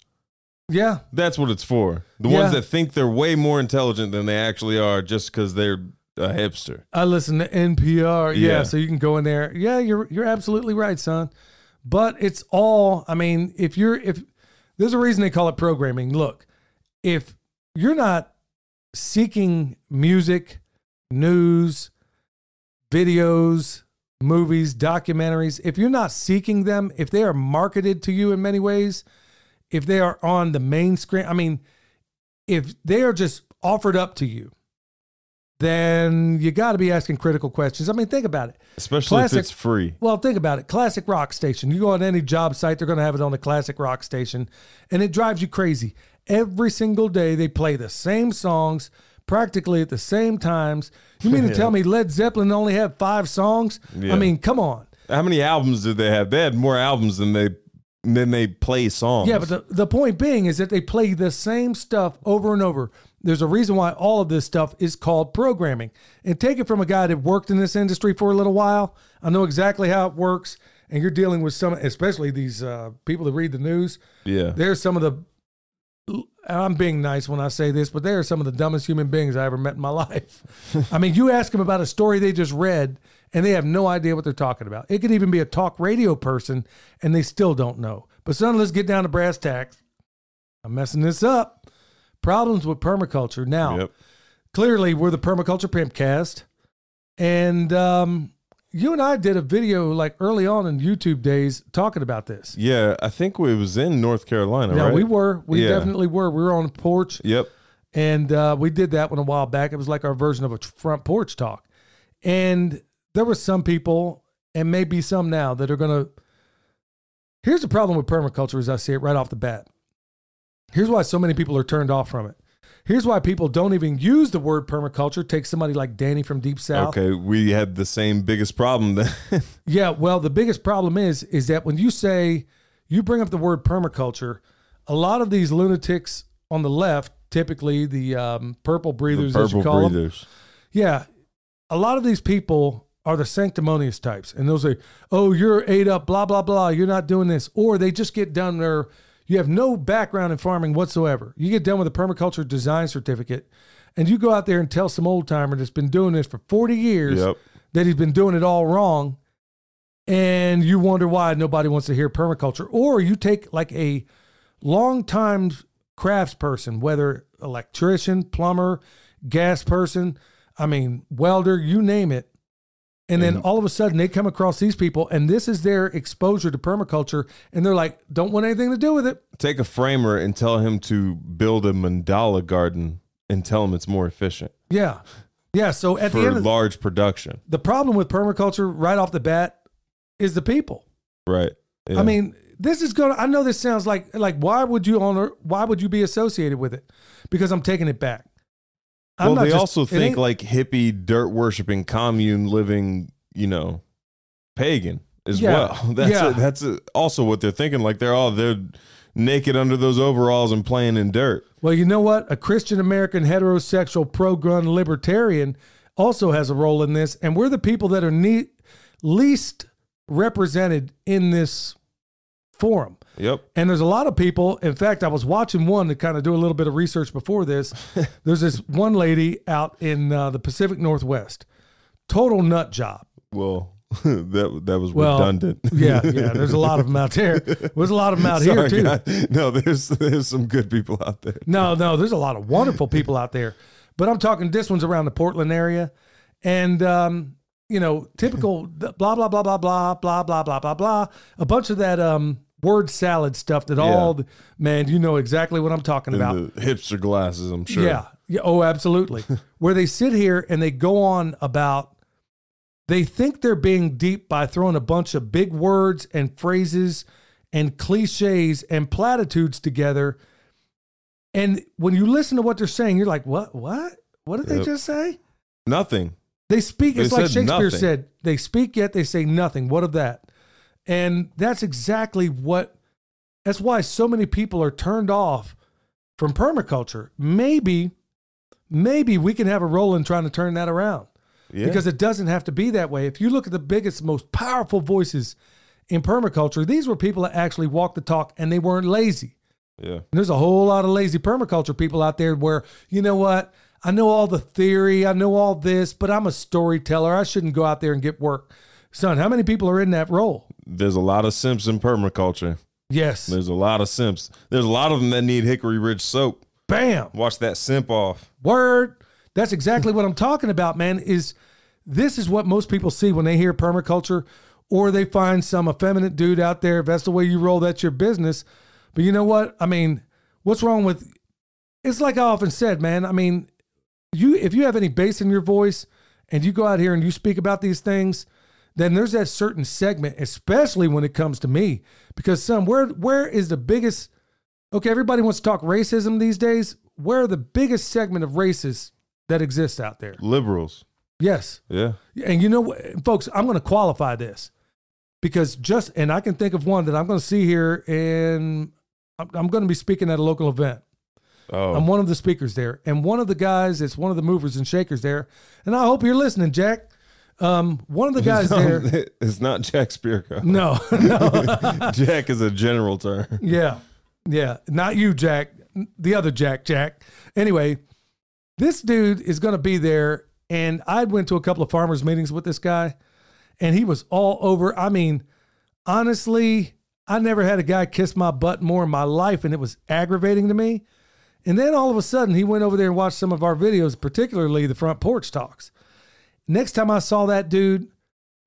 Yeah, That's what it's for. The Yeah. ones that think they're way more intelligent than they actually are just because they're a hipster. I listen to NPR. Yeah, Yeah. so you can go in there. Yeah, you're you're absolutely right, son. But it's all. I mean, if you're if there's a reason they call it programming. Look, if you're not seeking music, news, videos, movies, documentaries, if you're not seeking them, if they are marketed to you in many ways, if they are on the main screen, I mean, if they are just offered up to you, then you got to be asking critical questions. I mean, think about it. Especially Classic- if it's free. Well, think about it. Classic rock station. You go on any job site, they're going to have it on the classic rock station, and it drives you crazy. Every single day, they play the same songs practically at the same times. You mean to tell (laughs) me Led Zeppelin only had five songs? Yeah. I mean, come on. How many albums did they have? They had more albums than they than they play songs. Yeah, but the, the point being is that they play the same stuff over and over. There's a reason why all of this stuff is called programming. And take it from a guy that worked in this industry for a little while. I know exactly how it works. And you're dealing with some, especially these uh, people that read the news. yeah. There's some of the, I'm being nice when I say this, but they are some of the dumbest human beings I ever met in my (laughs) life. I mean, you ask them about a story they just read and they have no idea what they're talking about. It could even be a talk radio person and they still don't know. But son, let's get down to brass tacks. I'm messing this up. Problems with permaculture. Now, Yep. clearly we're the permaculture pimpcast and um, you and i did a video like early on in youtube days talking about this. Yeah, I think we was in North Carolina, now right? we were. We Yeah. definitely were. We were on a porch. Yep. and uh, we did that one a while back. It was like our version of a front porch talk. And there were some people and maybe some now that are going to here's the problem with permaculture as i see it right off the bat. Here's why so many people are turned off from it here's why people don't even use the word permaculture take somebody like danny from deep south Okay, we had the same biggest problem then. (laughs) yeah, well, the biggest problem is is that when you say you bring up the word permaculture, a lot of these lunatics on the left, typically the um, purple breathers, as you Purple call them, yeah, a lot of these people are the sanctimonious types, and they'll say, "Oh, you're ate up, blah blah blah. You're not doing this," or they just get done there. You have no background in farming whatsoever. You get done with a permaculture design certificate, and you go out there and tell some old timer that's been doing this for 40 years Yep. that he's been doing it all wrong and you wonder why nobody wants to hear permaculture or you take like a long time crafts person whether electrician plumber gas person i mean welder you name it And then mm-hmm. all of a sudden they come across these people and this is their exposure to permaculture and they're like, don't want anything to do with it. Take a framer and tell him to build a mandala garden and tell him it's more efficient Yeah. Yeah. So at the end of large production. the problem with permaculture right off the bat is the people. Right. Yeah. I mean, this is going to I know this sounds like like why would you honor why would you be associated with it? Because I'm taking it back. I'm well, they just- also think like hippie, dirt worshiping, commune living, you know, pagan as Yeah, well. (laughs) That's yeah. that's also what they're thinking. Like they're all they're naked under those overalls and playing in dirt. Well, you know what? A Christian American heterosexual pro gun libertarian also has a role in this, and we're the people that are ne- least represented in this forum. Yep. And there's a lot of people. In fact, I was watching one to kind of do a little bit of research before this. there's this one lady out in uh, the Pacific Northwest, total nut job. Well, that that was Well, redundant. Yeah, yeah. There's a lot of them out there. There's a lot of them out Sorry, here too. guys. No, there's there's some good people out there. No, no, there's a lot of wonderful people out there. But I'm talking this one's around the Portland area. And um, you know, typical blah blah blah blah blah blah blah blah blah blah. A bunch of that um word salad stuff that all the, man, you know exactly what I'm talking about. The hipster glasses, I'm sure. Yeah. Yeah. Oh, absolutely. (laughs) Where they sit here and they go on about, they think they're being deep by throwing a bunch of big words and phrases and cliches and platitudes together. And when you listen to what they're saying, you're like, what? What? What did they just say? Nothing. They speak, They it's like Shakespeare nothing. said, they speak yet they say nothing. What of that? And that's exactly what, that's why so many people are turned off from permaculture. Maybe, maybe we can have a role in trying to turn that around Yeah. because it doesn't have to be that way. If you look at the biggest, most powerful voices in permaculture, these were people that actually walked the talk and they weren't lazy. yeah. And there's a whole lot of lazy permaculture people out there where, you know what? I know all the theory, I know all this, but I'm a storyteller. I shouldn't go out there and get work. Son, how many people are in that role? There's a lot of simps in permaculture. Yes. There's a lot of simps. There's a lot of them that need Hickory Ridge soap. Bam. Wash that simp off. Word. That's exactly what I'm talking about, man. Is this is what most people see when they hear permaculture or they find some effeminate dude out there. If that's the way you roll, that's your business. But you know what? I mean, what's wrong with it's like I often said, man. I mean, you if you have any bass in your voice and you go out here and you speak about these things, then there's that certain segment, especially when it comes to me. Because son, where where is the biggest okay, everybody wants to talk racism these days. Where are the biggest segment of racists that exists out there? Liberals. Yes. Yeah. And you know what, folks, I'm going to qualify this because just, and I can think of one that I'm going to see here and I'm, I'm going to be speaking at a local event. Oh. I'm one of the speakers there. And one of the guys, it's one of the movers and shakers there. And I hope you're listening, Jack. Um, one of the guys there. (laughs) it's not Jack Spirko. (laughs) No, no. (laughs) Jack is a general term. Yeah. Yeah. Not you, Jack. The other Jack, Jack. Anyway, this dude is going to be there. And I went to a couple of farmers meetings with this guy, and he was all over. I mean, honestly, I never had a guy kiss my butt more in my life, and it was aggravating to me. And then all of a sudden, he went over there and watched some of our videos, particularly the front porch talks. Next time I saw that dude,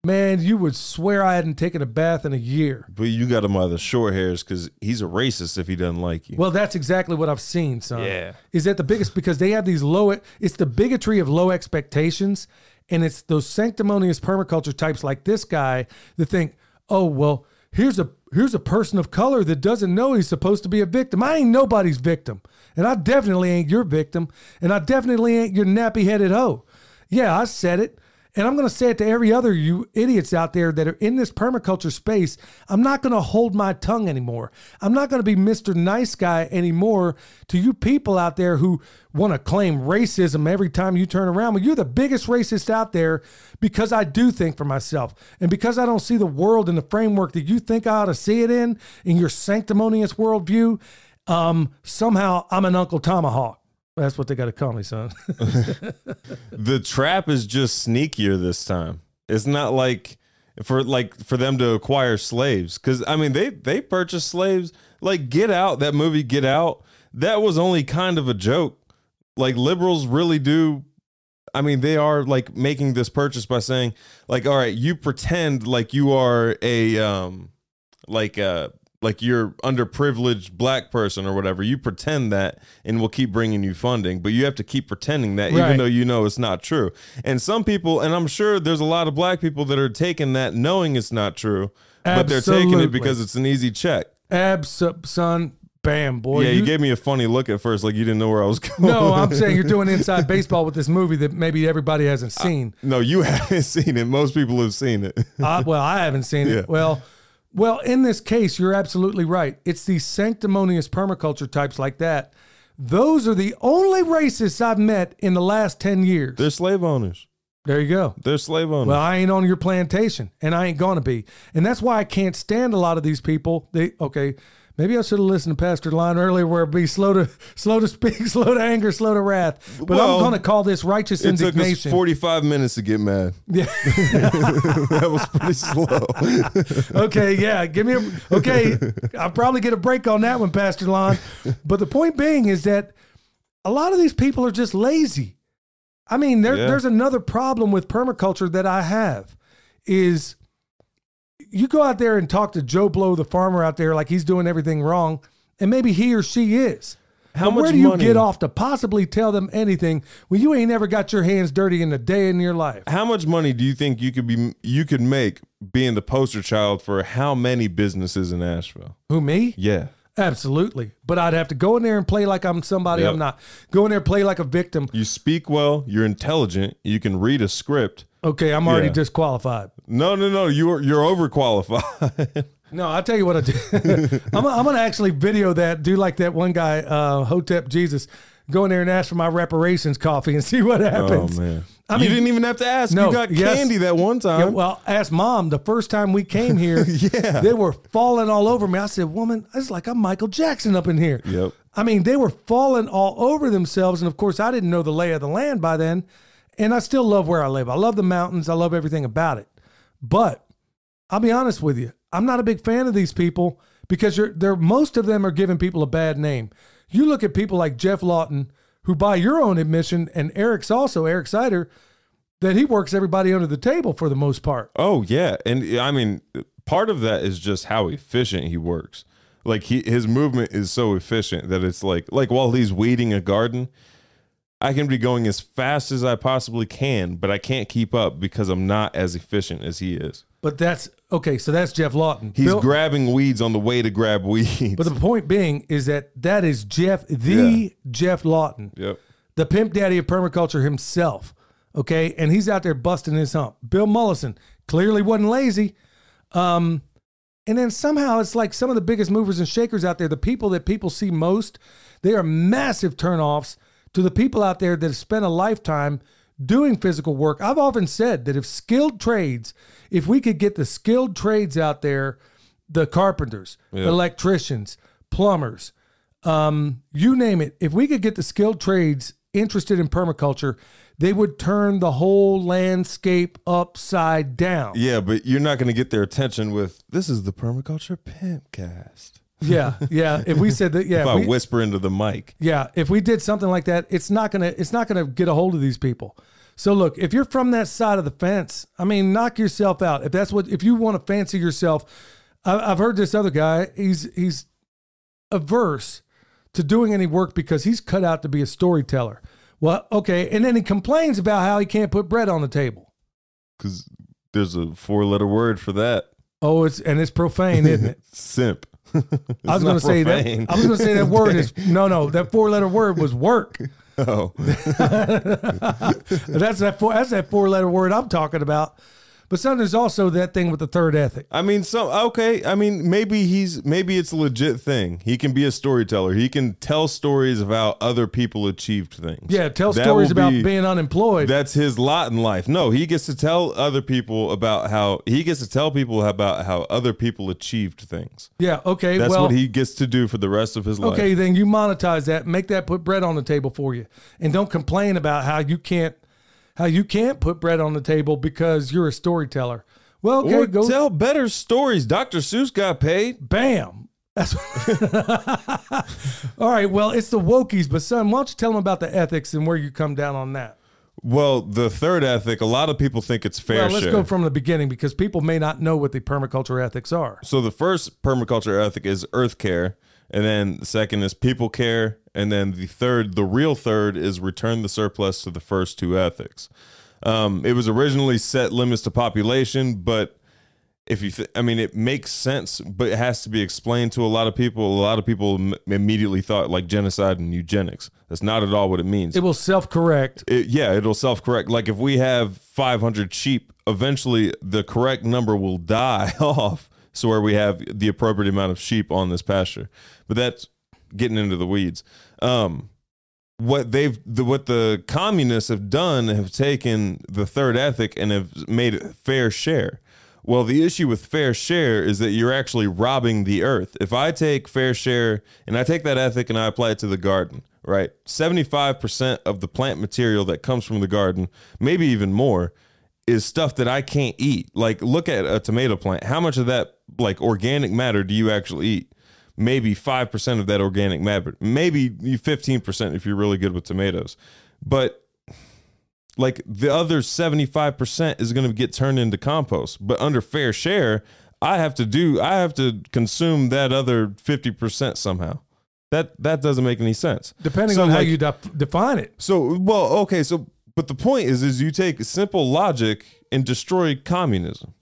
man, you would swear I hadn't taken a bath in a year. But you got him by the short hairs because he's a racist if he doesn't like you. Well, that's exactly what I've seen, son. Yeah. Is that the biggest because they have these low it's the bigotry of low expectations and it's those sanctimonious permaculture types like this guy that think, "Oh, well, here's a here's a person of color that doesn't know he's supposed to be a victim. I ain't nobody's victim. And I definitely ain't your victim, and I definitely ain't your nappy-headed hoe." Yeah, I said it. And I'm going to say it to every other you idiots out there that are in this permaculture space. I'm not going to hold my tongue anymore. I'm not going to be Mr. Nice Guy anymore to you people out there who want to claim racism every time you turn around. Well, you're the biggest racist out there because I do think for myself. And because I don't see the world in the framework that you think I ought to see it in, in your sanctimonious worldview, um, somehow I'm an Uncle Tomahawk. That's what they got to call me, son. (laughs) the trap is just sneakier this time. It's not like for like for them to acquire slaves because I mean they they purchased slaves. Like Get Out, that movie Get Out, that was only kind of a joke. Like liberals really do. I mean, they are like making this purchase by saying, like, all right, you pretend like you are a um, like uh like you're underprivileged black person or whatever. You pretend that, and we'll keep bringing you funding, but you have to keep pretending that, Right. even though you know it's not true. And some people, and I'm sure there's a lot of black people that are taking that knowing it's not true, but they're taking it because it's an easy check. Abs, son, bam, boy. yeah, you, you- gave me a funny look at first, like you didn't know where I was (laughs) going. no, I'm saying you're doing inside baseball with this movie that maybe everybody hasn't seen. no, you (laughs) haven't seen it. Most people have seen it. Uh, well, I haven't seen it. (laughs) Yeah. Well, well, in this case, you're absolutely right. It's these sanctimonious permaculture types like that. Those are the only racists I've met in the last 10 years. They're slave owners. there you go. They're slave owners. Well, I ain't on your plantation, and I ain't gonna be, and that's why I can't stand a lot of these people. They okay, maybe I should have listened to Pastor Line earlier, where be slow to slow to speak, (laughs) slow to anger, slow to wrath. But Well, I'm gonna call this righteous it took us 45 minutes to get mad. Yeah. (laughs) that was pretty slow. (laughs) okay, yeah. Give me a okay. I'll probably get a break on that one, Pastor Lon. But the point being is that a lot of these people are just lazy. I mean, there, Yeah. there's another problem with permaculture that I have is you go out there and talk to Joe Blow, the farmer out there, like he's doing everything wrong, and maybe he or she is. How But much where do you money- get off to possibly tell them anything when you ain't never got your hands dirty in a day in your life? How much money do you think you could be you could make being the poster child for how many businesses in Asheville? Who me? Yeah. Absolutely. But I'd have to go in there and play like I'm somebody Yep. I'm not. Go in there, play like a victim. You speak well, you're intelligent, you can read a script. Okay, I'm already Yeah. disqualified. No, no, no, you're you're overqualified. (laughs) No, I'll tell you what I do. (laughs) I'm, I'm going to actually video that, do like that one guy, uh, Hotep Jesus, go in there and ask for my reparations coffee and (laughs) see what oh happens. man. I you didn't even have to ask. No, you got yes. candy that one Yeah, time. well, ask mom. The first time we came here, Yeah. they were falling all over me. I said, "Woman, it's like I'm Michael Jackson up in here." Yep. I mean, they were falling all over themselves, and of course, I didn't know the lay of the land by then. And I still love where I live. I love the mountains. I love everything about it. But I'll be honest with you, I'm not a big fan of these people because they're most of them are giving people a bad name. You look at people like Geoff Lawton, who, by your own admission, and Eric's also Eric Sider, that he works everybody under the table for the most part. Oh yeah, and I mean, part of that is just how efficient he works. Like he, his movement is so efficient that it's like, like while he's weeding a garden, I can be going as fast as I possibly can, but I can't keep up because I'm not as efficient as he is. But that's okay. So that's Geoff Lawton. He's Bill- grabbing weeds on the way to grab weeds. but the point being is that that is Geoff, the Geoff Lawton. yep. the pimp daddy of permaculture himself. Okay. And he's out there busting his hump. Bill Mollison clearly wasn't lazy. Um, and then somehow it's like some of the biggest movers and shakers out there, the people that people see most, they are massive turnoffs to the people out there that have spent a lifetime doing physical work. I've often said that if skilled trades, if we could get the skilled trades out there, the carpenters, the electricians, plumbers, um, you name it. If we could get the skilled trades interested in permaculture, they would turn the whole landscape upside down. Yeah, but you're not going to get their attention with this is the permaculture pimpcast. Yeah, yeah. If we said that, (laughs) yeah, If I we- whisper into the mic, yeah. If we did something like that, it's not gonna, it's not gonna get a hold of these people. So look, if you're from that side of the fence, I mean, knock yourself out. If that's what, if you want to fancy yourself, I, I've heard this other guy. He's he's averse to doing any work because he's cut out to be a storyteller. Well, okay, and then he complains about how he can't put bread on the table. because there's a four letter word for that. Oh, it's and it's profane, isn't it? (laughs) Simp. I was going to say that. I was going to say that word is (laughs) no, no. That four letter word was work. Oh, (laughs) That's that four. That's that four letter word I'm talking about. But son, there's also that thing with the third ethic. I mean, some okay. I mean, maybe he's maybe it's a legit thing. He can be a storyteller. He can tell stories of how other people achieved things. Yeah, tell That stories about be- being unemployed. That's his lot in life. No, he gets to tell other people about how he gets to tell people about how other people achieved things. yeah. Okay. That's well. what he gets to do for the rest of his life. okay. Then you monetize that. Make that put bread on the table for you, and don't complain about how you can't how you can't put bread on the table because you're a storyteller. Well, okay. or go tell better stories. Dr. Seuss got paid. Bam. That's (laughs) all right. Well, it's the wokies, but son, why don't you tell them about the ethics and where you come down on that? Well, the third ethic, a lot of people think it's fair well, let's share. go from the beginning because people may not know what the permaculture ethics are. so the first permaculture ethic is earth care, and then the second is people care, and then the third, the real third, is return the surplus to the first two ethics. Um, it was originally set limits to population, but if you, th- I mean, it makes sense, but it has to be explained to a lot of people. A lot of people m- immediately thought like genocide and eugenics. That's not at all what it means. It will self correct. it, yeah, it'll self correct. Like if we have 500 sheep, eventually the correct number will (laughs) die off. So where we have the appropriate amount of sheep on this pasture, but that's getting into the weeds. Um, what they've the, what the communists have done have taken the third ethic and have made it fair share. Well, the issue with fair share is that you're actually robbing the earth. If I take fair share and I take that ethic and I apply it to the garden, right? 75% of the plant material that comes from the garden, maybe even more, is stuff that I can't eat. Like look at a tomato plant. How much of that like organic matter do you actually eat? Maybe 5% of that organic matter. Maybe 15% if you're really good with tomatoes. But like the other 75% is going to get turned into compost but under fair share i have to do i have to consume that other 50% somehow that that doesn't make any sense Depending So, on how you de- define it. so well okay so but the point is is you take simple logic and destroy communism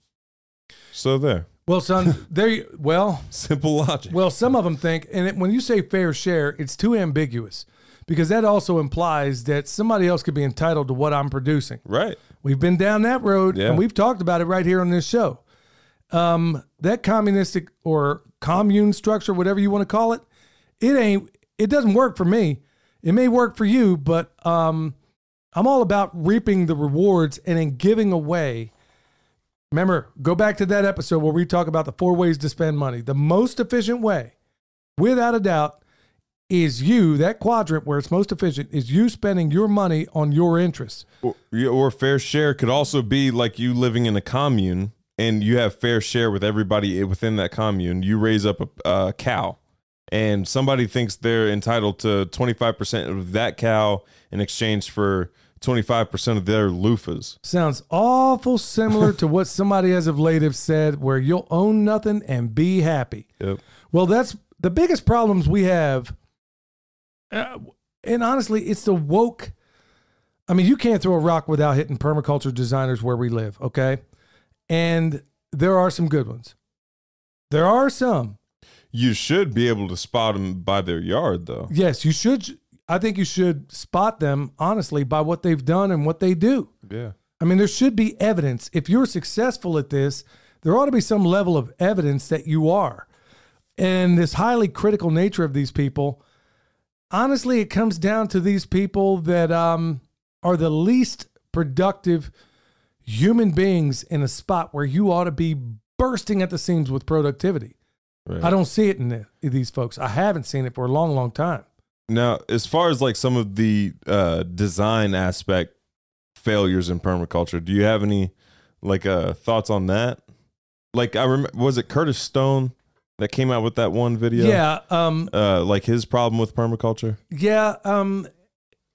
so there Well, son, there. Well, simple logic well, some of them think, and it, when you say fair share, it's too ambiguous because that also implies that somebody else could be entitled to what I'm producing. right We've been down that road, Yeah. and we've talked about it right here on this show. Um, that communistic or commune structure, whatever you want to call it, it ain't. It doesn't work for me. It may work for you, but um, I'm all about reaping the rewards and then giving away. Remember, go back to that episode where we talk about the four ways to spend money. The most efficient way, without a doubt, is you, that quadrant where it's most efficient, is you spending your money on your interests. or, or fair share could also be like you living in a commune and you have fair share with everybody within that commune you raise up a, a cow and somebody thinks they're entitled to 25% of that cow in exchange for 25% of their loofahs Sounds awful similar to what somebody as of late have said, where you'll own nothing and be happy. yep. Well, that's the biggest problems we have. Uh, and honestly, it's the woke. I mean, you can't throw a rock without hitting permaculture designers where we live, okay? And there are some good ones. There are some. you should be able to spot them by their yard though Yes, you should. I think you should spot them honestly by what they've done and what they do. yeah I mean, there should be evidence. If you're successful at this, there ought to be some level of evidence that you are. And this highly critical nature of these people, honestly, it comes down to these people that um, are the least productive human beings in a spot where you ought to be bursting at the seams with productivity. right. I don't see it in, the, in these folks. I haven't seen it for a long, long time. Now, as far as like some of the uh, design aspect failures in permaculture, do you have any like uh, thoughts on that? Like I remember, was it Curtis Stone that came out with that one video? Yeah. Um, Uh, like his problem with permaculture. Yeah, um,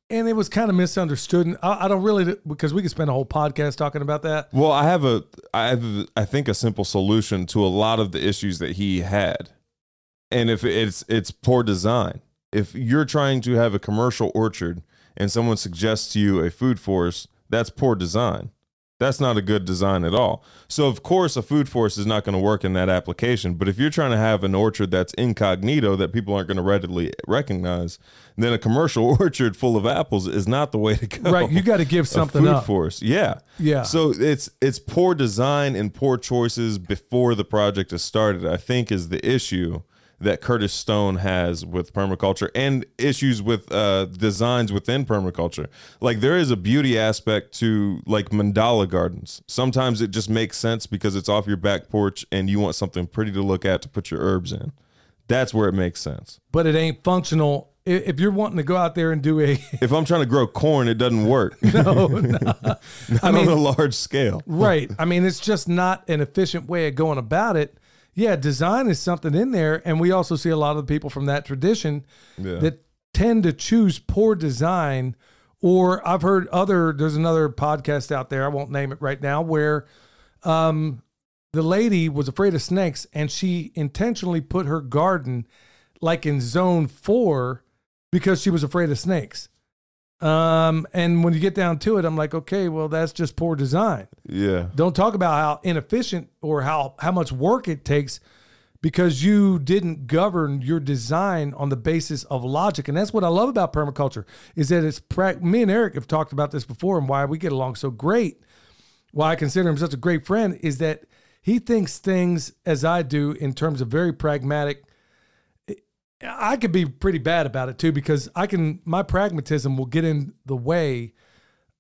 and it was kind of misunderstood. And I, I don't really because we could spend a whole podcast talking about that. Well, I have a, I have, I think a simple solution to a lot of the issues that he had, and if it's it's poor design. If you're trying to have a commercial orchard and someone suggests to you a food forest, that's poor design. That's not a good design at all. So of course a food forest is not going to work in that application. But if you're trying to have an orchard that's incognito that people aren't going to readily recognize, then a commercial (laughs) orchard full of apples is not the way to go. Right, you got to give something A food up. forest, yeah. Yeah. So it's it's poor design and poor choices before the project is started. I think is the issue that Curtis Stone has with permaculture and issues with uh, designs within permaculture. Like there is a beauty aspect to like mandala gardens. Sometimes it just makes sense because it's off your back porch and you want something pretty to look at to put your herbs in. That's where it makes sense. but it ain't functional. If you're wanting to go out there and do a (laughs) If I'm trying to grow corn, it doesn't work. (laughs) no, no. (laughs) Not I mean- on a large scale. right, I mean it's just not an efficient way of going about it. Yeah, design is something in there, and we also see a lot of the people from that tradition Yeah. that tend to choose poor design Or I've heard other. There's another podcast out there. I won't name it right now where um, the lady was afraid of snakes and she intentionally put her garden like in zone four because she was afraid of snakes. Um, and when you get down to it, I'm like, okay, well, that's just poor design. Yeah. Don't talk about how inefficient or how how much work it takes because you didn't govern your design on the basis of logic. And that's what I love about permaculture is that it's pra- me and Eric have talked about this before and why we get along so great. Why I consider him such a great friend is that he thinks things as I do in terms of very pragmatic. I could be pretty bad about it too because I can my pragmatism will get in the way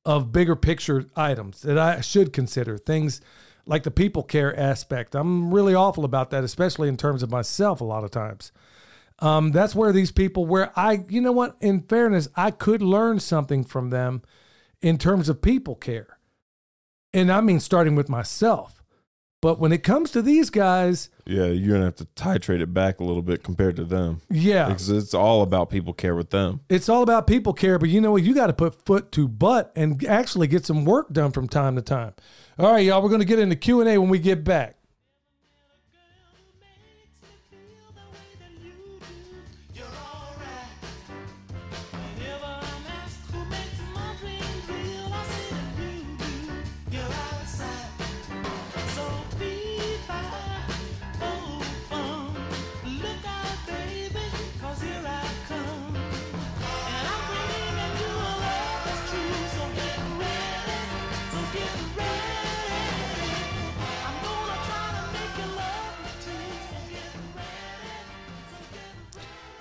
of bigger picture items that I should consider things like the people care aspect. I'm really awful about that, especially in terms of myself. A lot of times, um, that's where these people, where I, you know what, in fairness, I could learn something from them in terms of people care, and I mean starting with myself. But when it comes to these guys, Yeah, you're gonna have to titrate it back a little bit compared to them. yeah, Because it's all about people care with them. it's all about people care, but you know what? You got to put foot to butt and actually get some work done from time to time. All right, y'all, we're going to get into Q and A when we get back.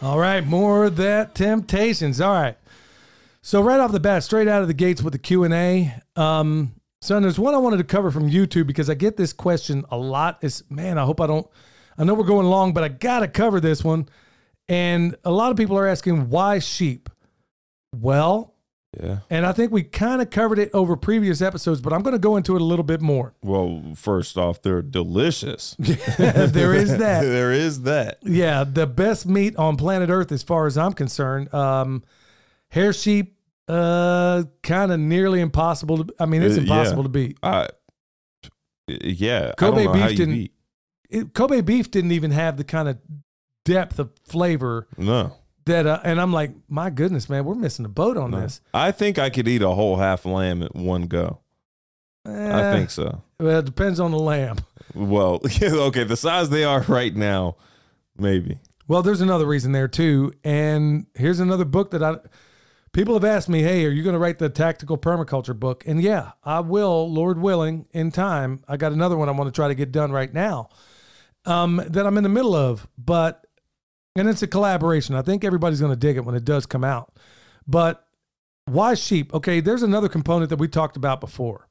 All right, more of that temptations. All right. So right off the bat, straight out of the gates with the Q and A. Um, son, there's one I wanted to cover from YouTube because I get this question a lot. Is man, I hope I don't. I know we're going long, but I gotta cover this one. And a lot of people are asking why sheep. Well, Yeah. and I think we kind of covered it over previous episodes, but I'm going to go into it a little bit more. Well, first off, they're delicious. (laughs) there is that. (laughs) there is that. Yeah, the best meat on planet Earth, as far as I'm concerned. Um, hair sheep, uh, kind of nearly impossible to. I mean, it's Uh, impossible yeah. to beat. I, yeah. Kobe I don't know how beef didn't-. It, Kobe beef didn't even have the kind of depth of flavor No. That, uh, and I'm like, my goodness, man, we're missing the boat on no. this. I think I could eat a whole half lamb at one go. I Eh, think so. Well, it depends on the lamb. Well, (laughs) okay, the size they are right now, maybe. Well, there's another reason there too, and here's another book that I. People have asked me, "Hey, are you going to write the tactical permaculture book?" And yeah, I will, Lord willing, in time. I got another one I want to try to get done right now, um, that I'm in the middle of. But and it's a collaboration. I think everybody's going to dig it when it does come out. But why sheep? Okay, there's another component that we talked about before.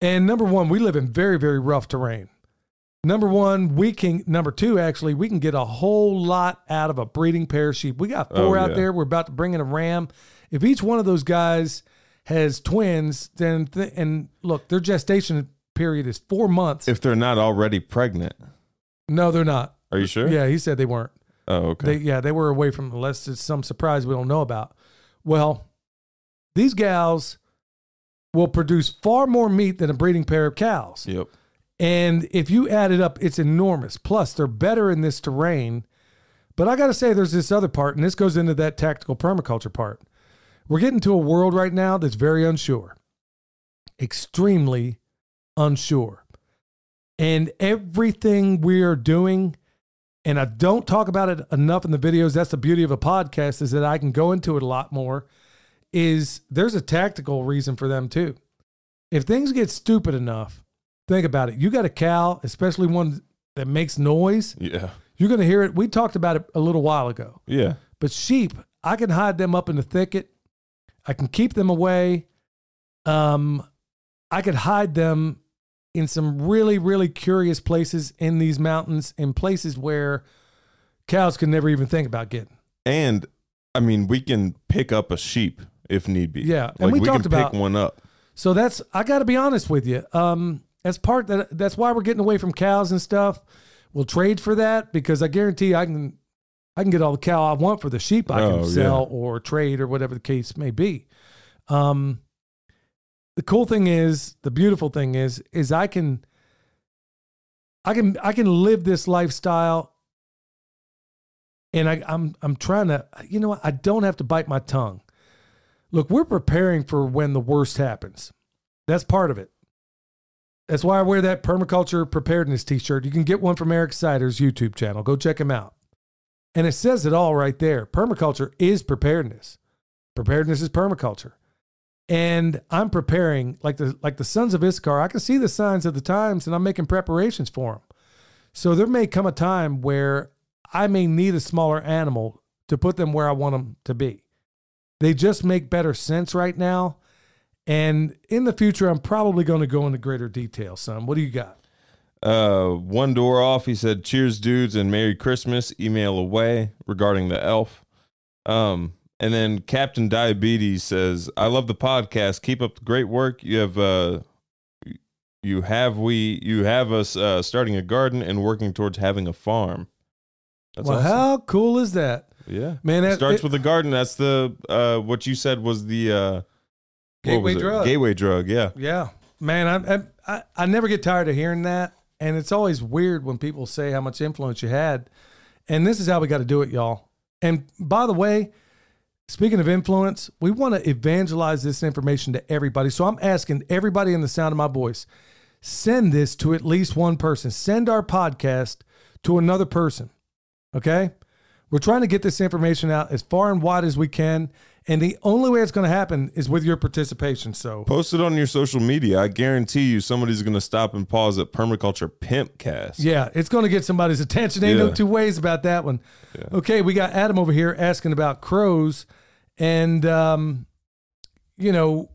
And number one, we live in very, very rough terrain. Number one, we can. Number two, actually, we can get a whole lot out of a breeding pair of sheep. We got oh, four Oh, out yeah. there. We're about to bring in a ram. If each one of those guys has twins, then th- and look, their gestation period is four months. If they're not already pregnant. no, they're not. Are you sure? Yeah, he said they weren't. Oh, okay. They, yeah, they were away from unless it's some surprise we don't know about. Well, these gals will produce far more meat than a breeding pair of cows. yep. And if you add it up, it's enormous. Plus, they're better in this terrain. But I got to say, there's this other part, and this goes into that tactical permaculture part. We're getting to a world right now that's very unsure, extremely unsure. And everything we are doing, and I don't talk about it enough in the videos, that's the beauty of a podcast, is that I can go into it a lot more. Is there's a tactical reason for them too. If things get stupid enough, think about it. You got a cow, especially one that makes noise, Yeah. you're going to hear it. We talked about it a little while ago. Yeah. But sheep, I can hide them up in the thicket. I can keep them away. Um, I could hide them in some really, really curious places in these mountains, in places where cows could never even think about getting. And I mean, we can pick up a sheep if need be. Yeah, and Like we we, talked can about- pick one up. So that's I got to be honest with you. Um, that's part that that's why we're getting away from cows and stuff. We'll trade for that because I guarantee I can I can get all the cow I want for the sheep I can Oh, sell yeah. or trade or whatever the case may be. Um, the cool thing is, the beautiful thing is, is I can, I can, I can live this lifestyle, and I, I'm, I'm trying to, you know, what? I don't have to bite my tongue. Look, we're preparing for when the worst happens. That's part of it. That's why I wear that permaculture preparedness T-shirt. You can get one from Eric Sider's YouTube channel. Go check him out. And it says it all right there. Permaculture is preparedness. Preparedness is permaculture. And I'm preparing like the like the sons of Issachar. I can see the signs of the times, and I'm making preparations for them. So there may come a time where I may need a smaller animal to put them where I want them to be. They just make better sense right now. And in the future, I'm probably going to go into greater detail. Son, what do you got? Uh, one door off. He said, "Cheers, dudes, and Merry Christmas." Email away regarding the elf. Um, and then Captain Diabetes says, "I love the podcast. Keep up the great work. You have uh, you have we you have us uh, starting a garden and working towards having a farm." That's well, awesome. how cool is that, yeah, man? It starts it- with a garden. That's the uh, what you said was the uh, Gateway drug. Gateway drug. Yeah. Yeah, man, I I I never get tired of hearing that, and it's always weird when people say how much influence you had. And this is how we got to do it, y'all. And by the way, speaking of influence, we want to evangelize this information to everybody. So I'm asking everybody in the sound of my voice, send this to at least one person. Send our podcast to another person. Okay? We're trying to get this information out as far and wide as we can. And the only way it's going to happen is with your participation. So Post it on your social media. I guarantee you somebody's going to stop and pause at Permaculture Pimpcast. Yeah, it's going to get somebody's attention. Ain't no two ways about that one. Okay, we got Adam over here asking about crows, and um, you know,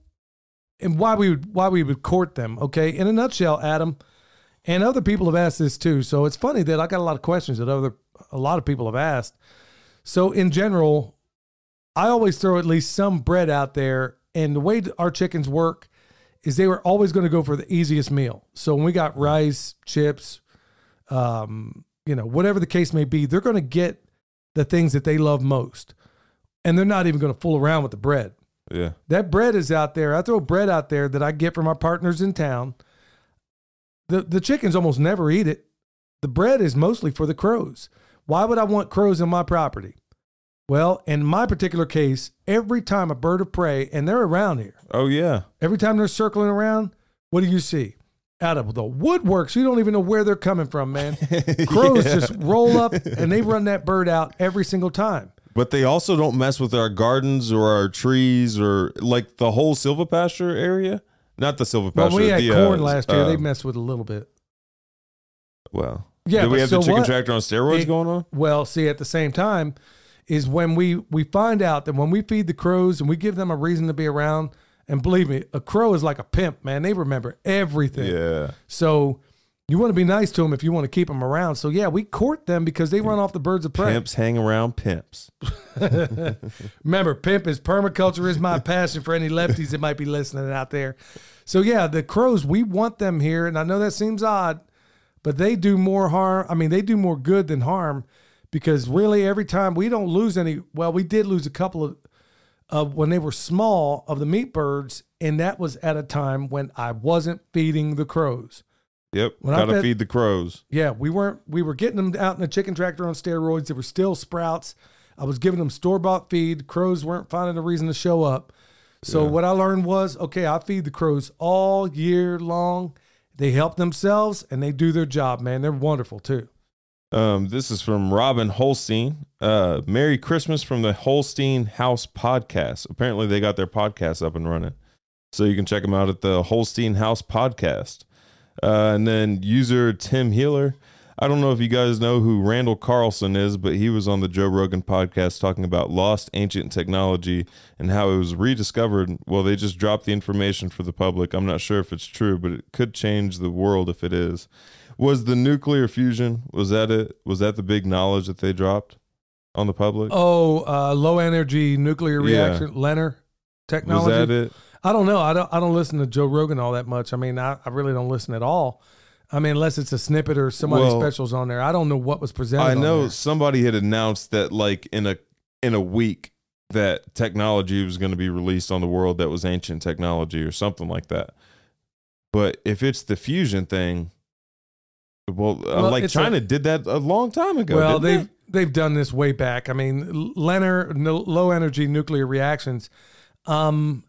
and why we would why we would court them. Okay, in a nutshell, Adam, and other people have asked this too. So it's funny that I got a lot of questions that other a lot of people have asked. So in general, I always throw at least some bread out there, and the way our chickens work is they were always going to go for the easiest meal. So when we got rice, chips, um, you know, whatever the case may be, they're going to get the things that they love most. And they're not even going to fool around with the bread. Yeah. That bread is out there. I throw bread out there that I get from our partners in town. The the chickens almost never eat it. The bread is mostly for the crows. Why would I want crows on my property? Well, in my particular case, every time a bird of prey, and they're around here, Oh yeah. every time they're circling around, what do you see? Out of the woodworks, you don't even know where they're coming from, man. (laughs) Crows just roll up and they run that bird out every single time. But they also don't mess with our gardens or our trees or like the whole silvopasture area. Not the silvopasture. When we had the, corn uh, last year, uh, they messed with a little bit. Well, Yeah, Did we but have so the chicken what? tractor on steroids It- going on? Well, see, at the same time, is when we we find out that when we feed the crows and we give them a reason to be around, and believe me, a crow is like a pimp, man. They remember everything. Yeah. So you want to be nice to them if you want to keep them around. So yeah, we court them because they run off the birds of prey. Pimps hang around pimps. (laughs) Remember, pimp is permaculture is my passion for any lefties that might be listening out there. So yeah, the crows, we want them here, and I know that seems odd, but they do more harm. I mean, they do more good than harm because really every time we don't lose any. Well, we did lose a couple of of when they were small of the meat birds, and that was at a time when I wasn't feeding the crows. Yep. When Gotta fed- feed the crows. Yeah, we weren't. We were getting them out in a chicken tractor on steroids. They were still sprouts. I was giving them store bought feed. Crows weren't finding a reason to show up. So what I learned was, okay, I feed the crows all year long. They help themselves and they do their job, man. They're wonderful too. Um, this is from Robin Holstein. Uh, Merry Christmas from the Holstein House Podcast. Apparently, they got their podcast up and running, so you can check them out at the Holstein House Podcast. Uh, and then user Tim Healer. I don't know if you guys know who Randall Carlson is, but he was on the Joe Rogan podcast talking about lost ancient technology and how it was rediscovered. Well, they just dropped the information for the public. I'm not sure if it's true, but it could change the world if it is. Was the nuclear fusion? Was that it? Was that the big knowledge that they dropped on the public? Oh, uh, low energy nuclear Yeah. reaction, Leonard was technology. that it? I don't know. I don't. I don't listen to Joe Rogan all that much. I mean, I, I really don't listen at all. I mean, unless it's a snippet or somebody Well, specials on there. I don't know what was presented. I know somebody had announced that like in a in a week that technology was going to be released on the world that was ancient technology or something like that. But if it's the fusion thing, well, uh, Well, like it's a- China did that a long time ago. well, they've they? they've done this way back. I mean, Leonard, no, low energy nuclear reactions. Um,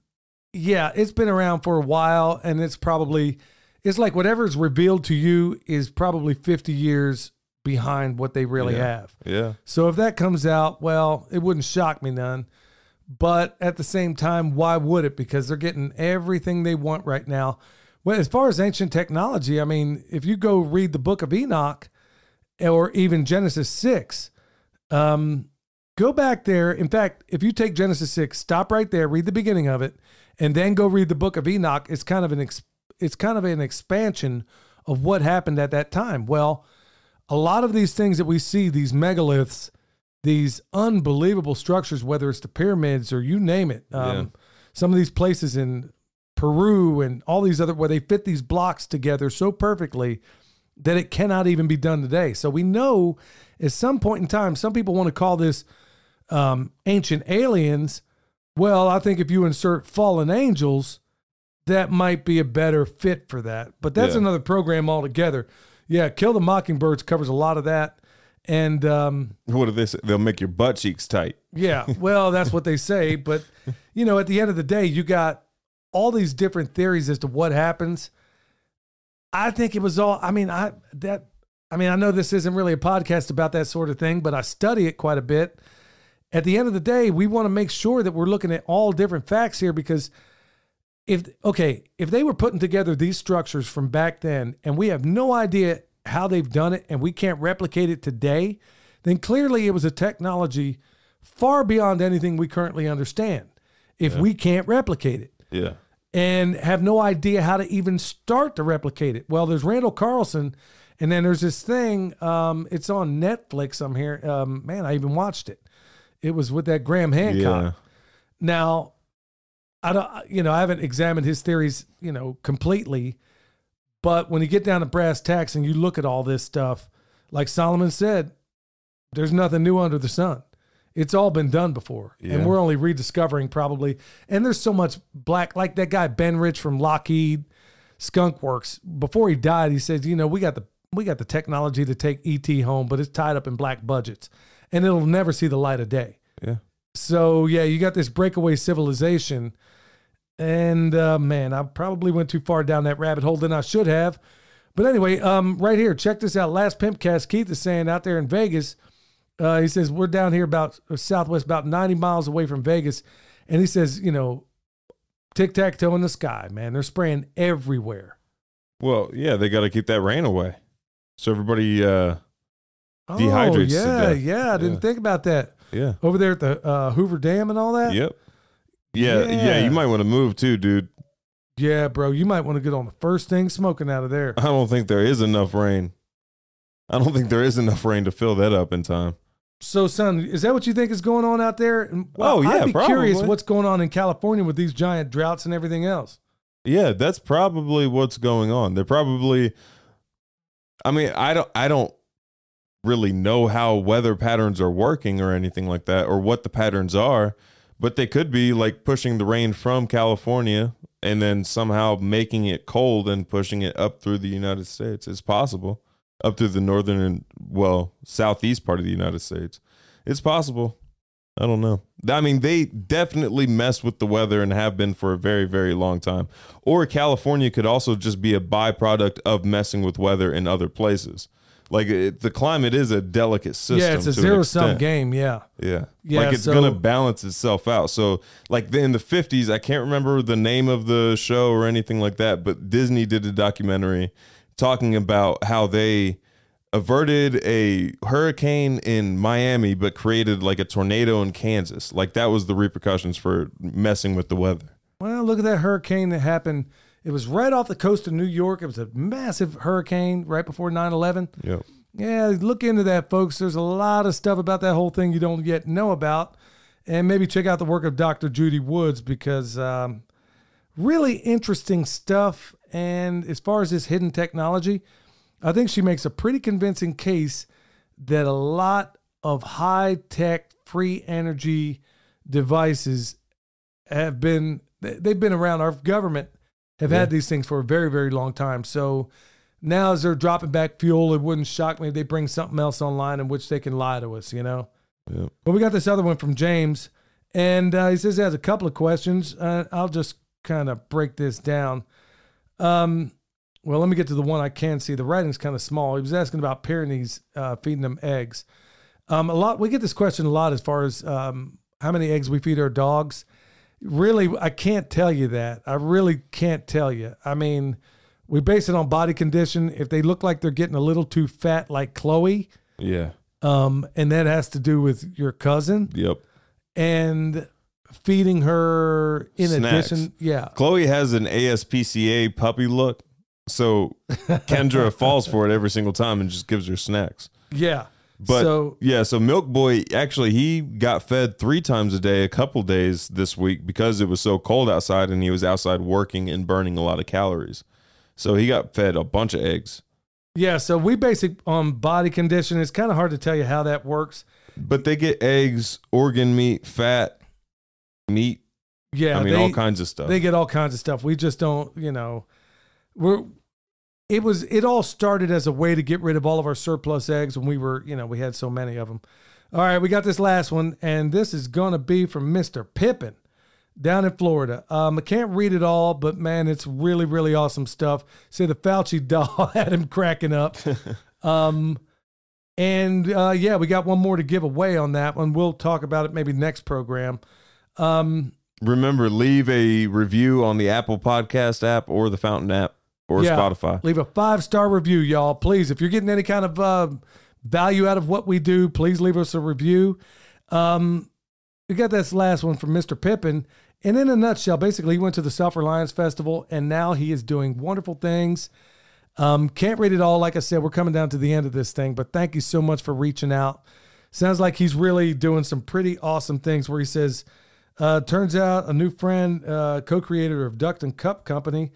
yeah, it's been around for a while, and it's probably it's like whatever's revealed to you is probably fifty years behind what they really Yeah. have. yeah, So if that comes out, well, it wouldn't shock me none. But at the same time, why would it? Because they're getting everything they want right now. Well, as far as ancient technology, I mean, if you go read the book of Enoch or even Genesis 6, um, go back there. In fact, if you take Genesis 6, stop right there, read the beginning of it, and then go read the book of Enoch, it's kind of an ex- it's kind of an expansion of what happened at that time. Well, a lot of these things that we see, these megaliths, these unbelievable structures, whether it's the pyramids or you name it, um, Yeah. some of these places in Peru and all these other where they fit these blocks together so perfectly that it cannot even be done today. So we know at some point in time, some people want to call this um, ancient aliens. Well, I think if you insert fallen angels, that might be a better fit for that. But that's Yeah. another program altogether. Yeah, Kill the Mockingbirds covers a lot of that. And um, what do they say? They'll make your butt cheeks tight. yeah, well, that's what they say. (laughs) But, you know, at the end of the day, you got all these different theories as to what happens. I think it was all, I mean, I, that, I mean, I know this isn't really a podcast about that sort of thing, but I study it quite a bit. At the end of the day, we want to make sure that we're looking at all different facts here because if, okay, if they were putting together these structures from back then and we have no idea how they've done it and we can't replicate it today, then clearly it was a technology far beyond anything we currently understand if we can't replicate it Yeah, and have no idea how to even start to replicate it. Well, there's Randall Carlson, and then there's this thing. Um, it's on Netflix. I'm here. Um, man, I even watched it. It was with that Graham Hancock. yeah, Now, I don't, you know, I haven't examined his theories, you know, completely. But when you get down to brass tacks and you look at all this stuff, like Solomon said, there's nothing new under the sun. It's all been done before, Yeah. and we're only rediscovering probably. And there's so much black, like that guy Ben Rich from Lockheed Skunk Works. Before he died, he said, "You know, we got the we got the technology to take ET home, but it's tied up in black budgets, and it'll never see the light of day." yeah. So yeah, you got this breakaway civilization, and uh, man, I probably went too far down that rabbit hole than I should have. But anyway, um, right here, check this out. Last Pimpcast, Keith is saying out there in Vegas, uh, he says we're down here about uh, southwest, about ninety miles away from Vegas, and he says, you know, tic tac toe in the sky, man. They're spraying everywhere. Well, yeah, they got to keep that rain away, so everybody. uh Dehydrates Oh, yeah, yeah. I didn't Yeah. think about that Yeah. over there at the uh, Hoover Dam and all that. Yep. Yeah, yeah, Yeah. You might want to move too, dude. Yeah, bro, you might want to get on the first thing smoking out of there. I don't think there is enough rain. I don't think there is enough rain to fill that up in time. So, son, is that what you think is going on out there? And, Oh, yeah, I'd be curious what's going on in California with these giant droughts and everything else. Yeah, that's probably what's going on. They're probably I mean, I don't I don't really know how weather patterns are working or anything like that or what the patterns are, but they could be like pushing the rain from California and then somehow making it cold and pushing it up through the United States. It's possible. Up through the northern and well, southeast part of the United States. It's possible. I don't know. I mean, they definitely mess with the weather and have been for a very, very long time. Or California could also just be a byproduct of messing with weather in other places. Like it, the climate is a delicate system. yeah, it's a zero sum game. Yeah. Yeah. Yeah, Like it's so- gonna balance itself out. So like in the fifties, I can't remember the name of the show or anything like that, but Disney did a documentary talking about how they averted a hurricane in Miami but created like a tornado in Kansas. Like that was the repercussions for messing with the weather. Well, look at that hurricane that happened. It was right off the coast of New York. It was a massive hurricane right before 9 11. Yep. Yeah, look into that, folks. There's a lot of stuff about that whole thing you don't yet know about. And maybe check out the work of Dr. Judy Woods because um, really interesting stuff. And as far as this hidden technology, I think she makes a pretty convincing case that a lot of high tech, free energy devices have been they- they've been around. Our government have had these things for a very very long time. So now as they're dropping back fuel, it wouldn't shock me if they bring something else online in which they can lie to us. You know. Yep. But we got this other one from James, and uh, he says he has a couple of questions. Uh, I'll just kind of break this down. Um, well, let me get to the one I can see. The writing's kind of small. He was asking about Pyrenees uh, feeding them eggs. Um, a lot. We get this question a lot as far as um, how many eggs we feed our dogs. Really, I can't tell you that. I really can't tell you. I mean, we base it on body condition. If they look like they're getting a little too fat, like Chloe, Yeah. um, and that has to do with your cousin Yep. and feeding her in Snacks. addition. Yeah. Chloe has an ASPCA puppy look, so (laughs) Kendra falls for it every single time and just gives her snacks. Yeah. But so yeah, so Milk Boy actually he got fed three times a day, a couple days this week because it was so cold outside and he was outside working and burning a lot of calories. So he got fed a bunch of eggs. yeah, so we basic on body condition. It's kind of hard to tell you how that works. But they get eggs, organ meat, fat, meat. Yeah, I mean, they, all kinds of stuff. they get all kinds of stuff. We just don't, you know, we're. It was. It all started as a way to get rid of all of our surplus eggs when we were, you know, we had so many of them. All right, we got this last one, and this is gonna be from Mister Pippin down in Florida. Um, I can't read it all, but man, it's really, really awesome stuff. Say the Fauci (laughs) doll had him cracking up. (laughs) um, and uh, yeah, we got one more to give away on that one. We'll talk about it maybe next program. Um, Remember, leave a review on the Apple Podcast app or the Fountain app or Yeah. Spotify. Leave a five star review, y'all. Please, if you're getting any kind of uh, value out of what we do, please leave us a review. Um, we got this last one from Mr. Pippin. And in a nutshell, basically, he went to the Self Reliance Festival and now he is doing wonderful things. Um, can't read it all. Like I said, we're coming down to the end of this thing, but thank you so much for reaching out. Sounds like he's really doing some pretty awesome things where he says, uh, turns out a new friend, uh, co creator of Duck and Cup Company,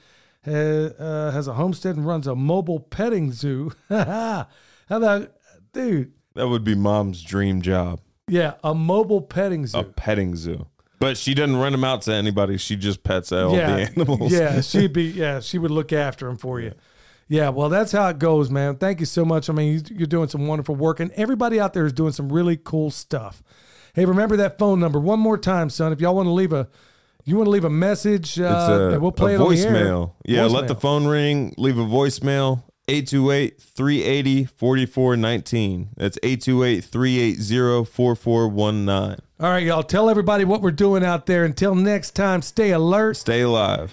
ha- uh, has a homestead and runs a mobile petting zoo. (laughs) How about, dude? That would be mom's dream job, Yeah, a mobile petting zoo. a petting zoo. But she doesn't rent them out to anybody. She just pets all yeah, the animals. Yeah, (laughs) she'd be. Yeah, she would look after him for you. Yeah, well, that's how it goes, man. Thank you so much. I mean, you're doing some wonderful work, and everybody out there is doing some really cool stuff. Hey, remember that phone number one more time, son. If y'all want to leave a, you want to leave a message, uh, a, we'll play a it on the air. voicemail. Yeah, let the phone ring. Leave a voicemail. 828-380-4419. That's 828-380-4419. All right, y'all. Tell everybody what we're doing out there. Until next time, stay alert. Stay alive.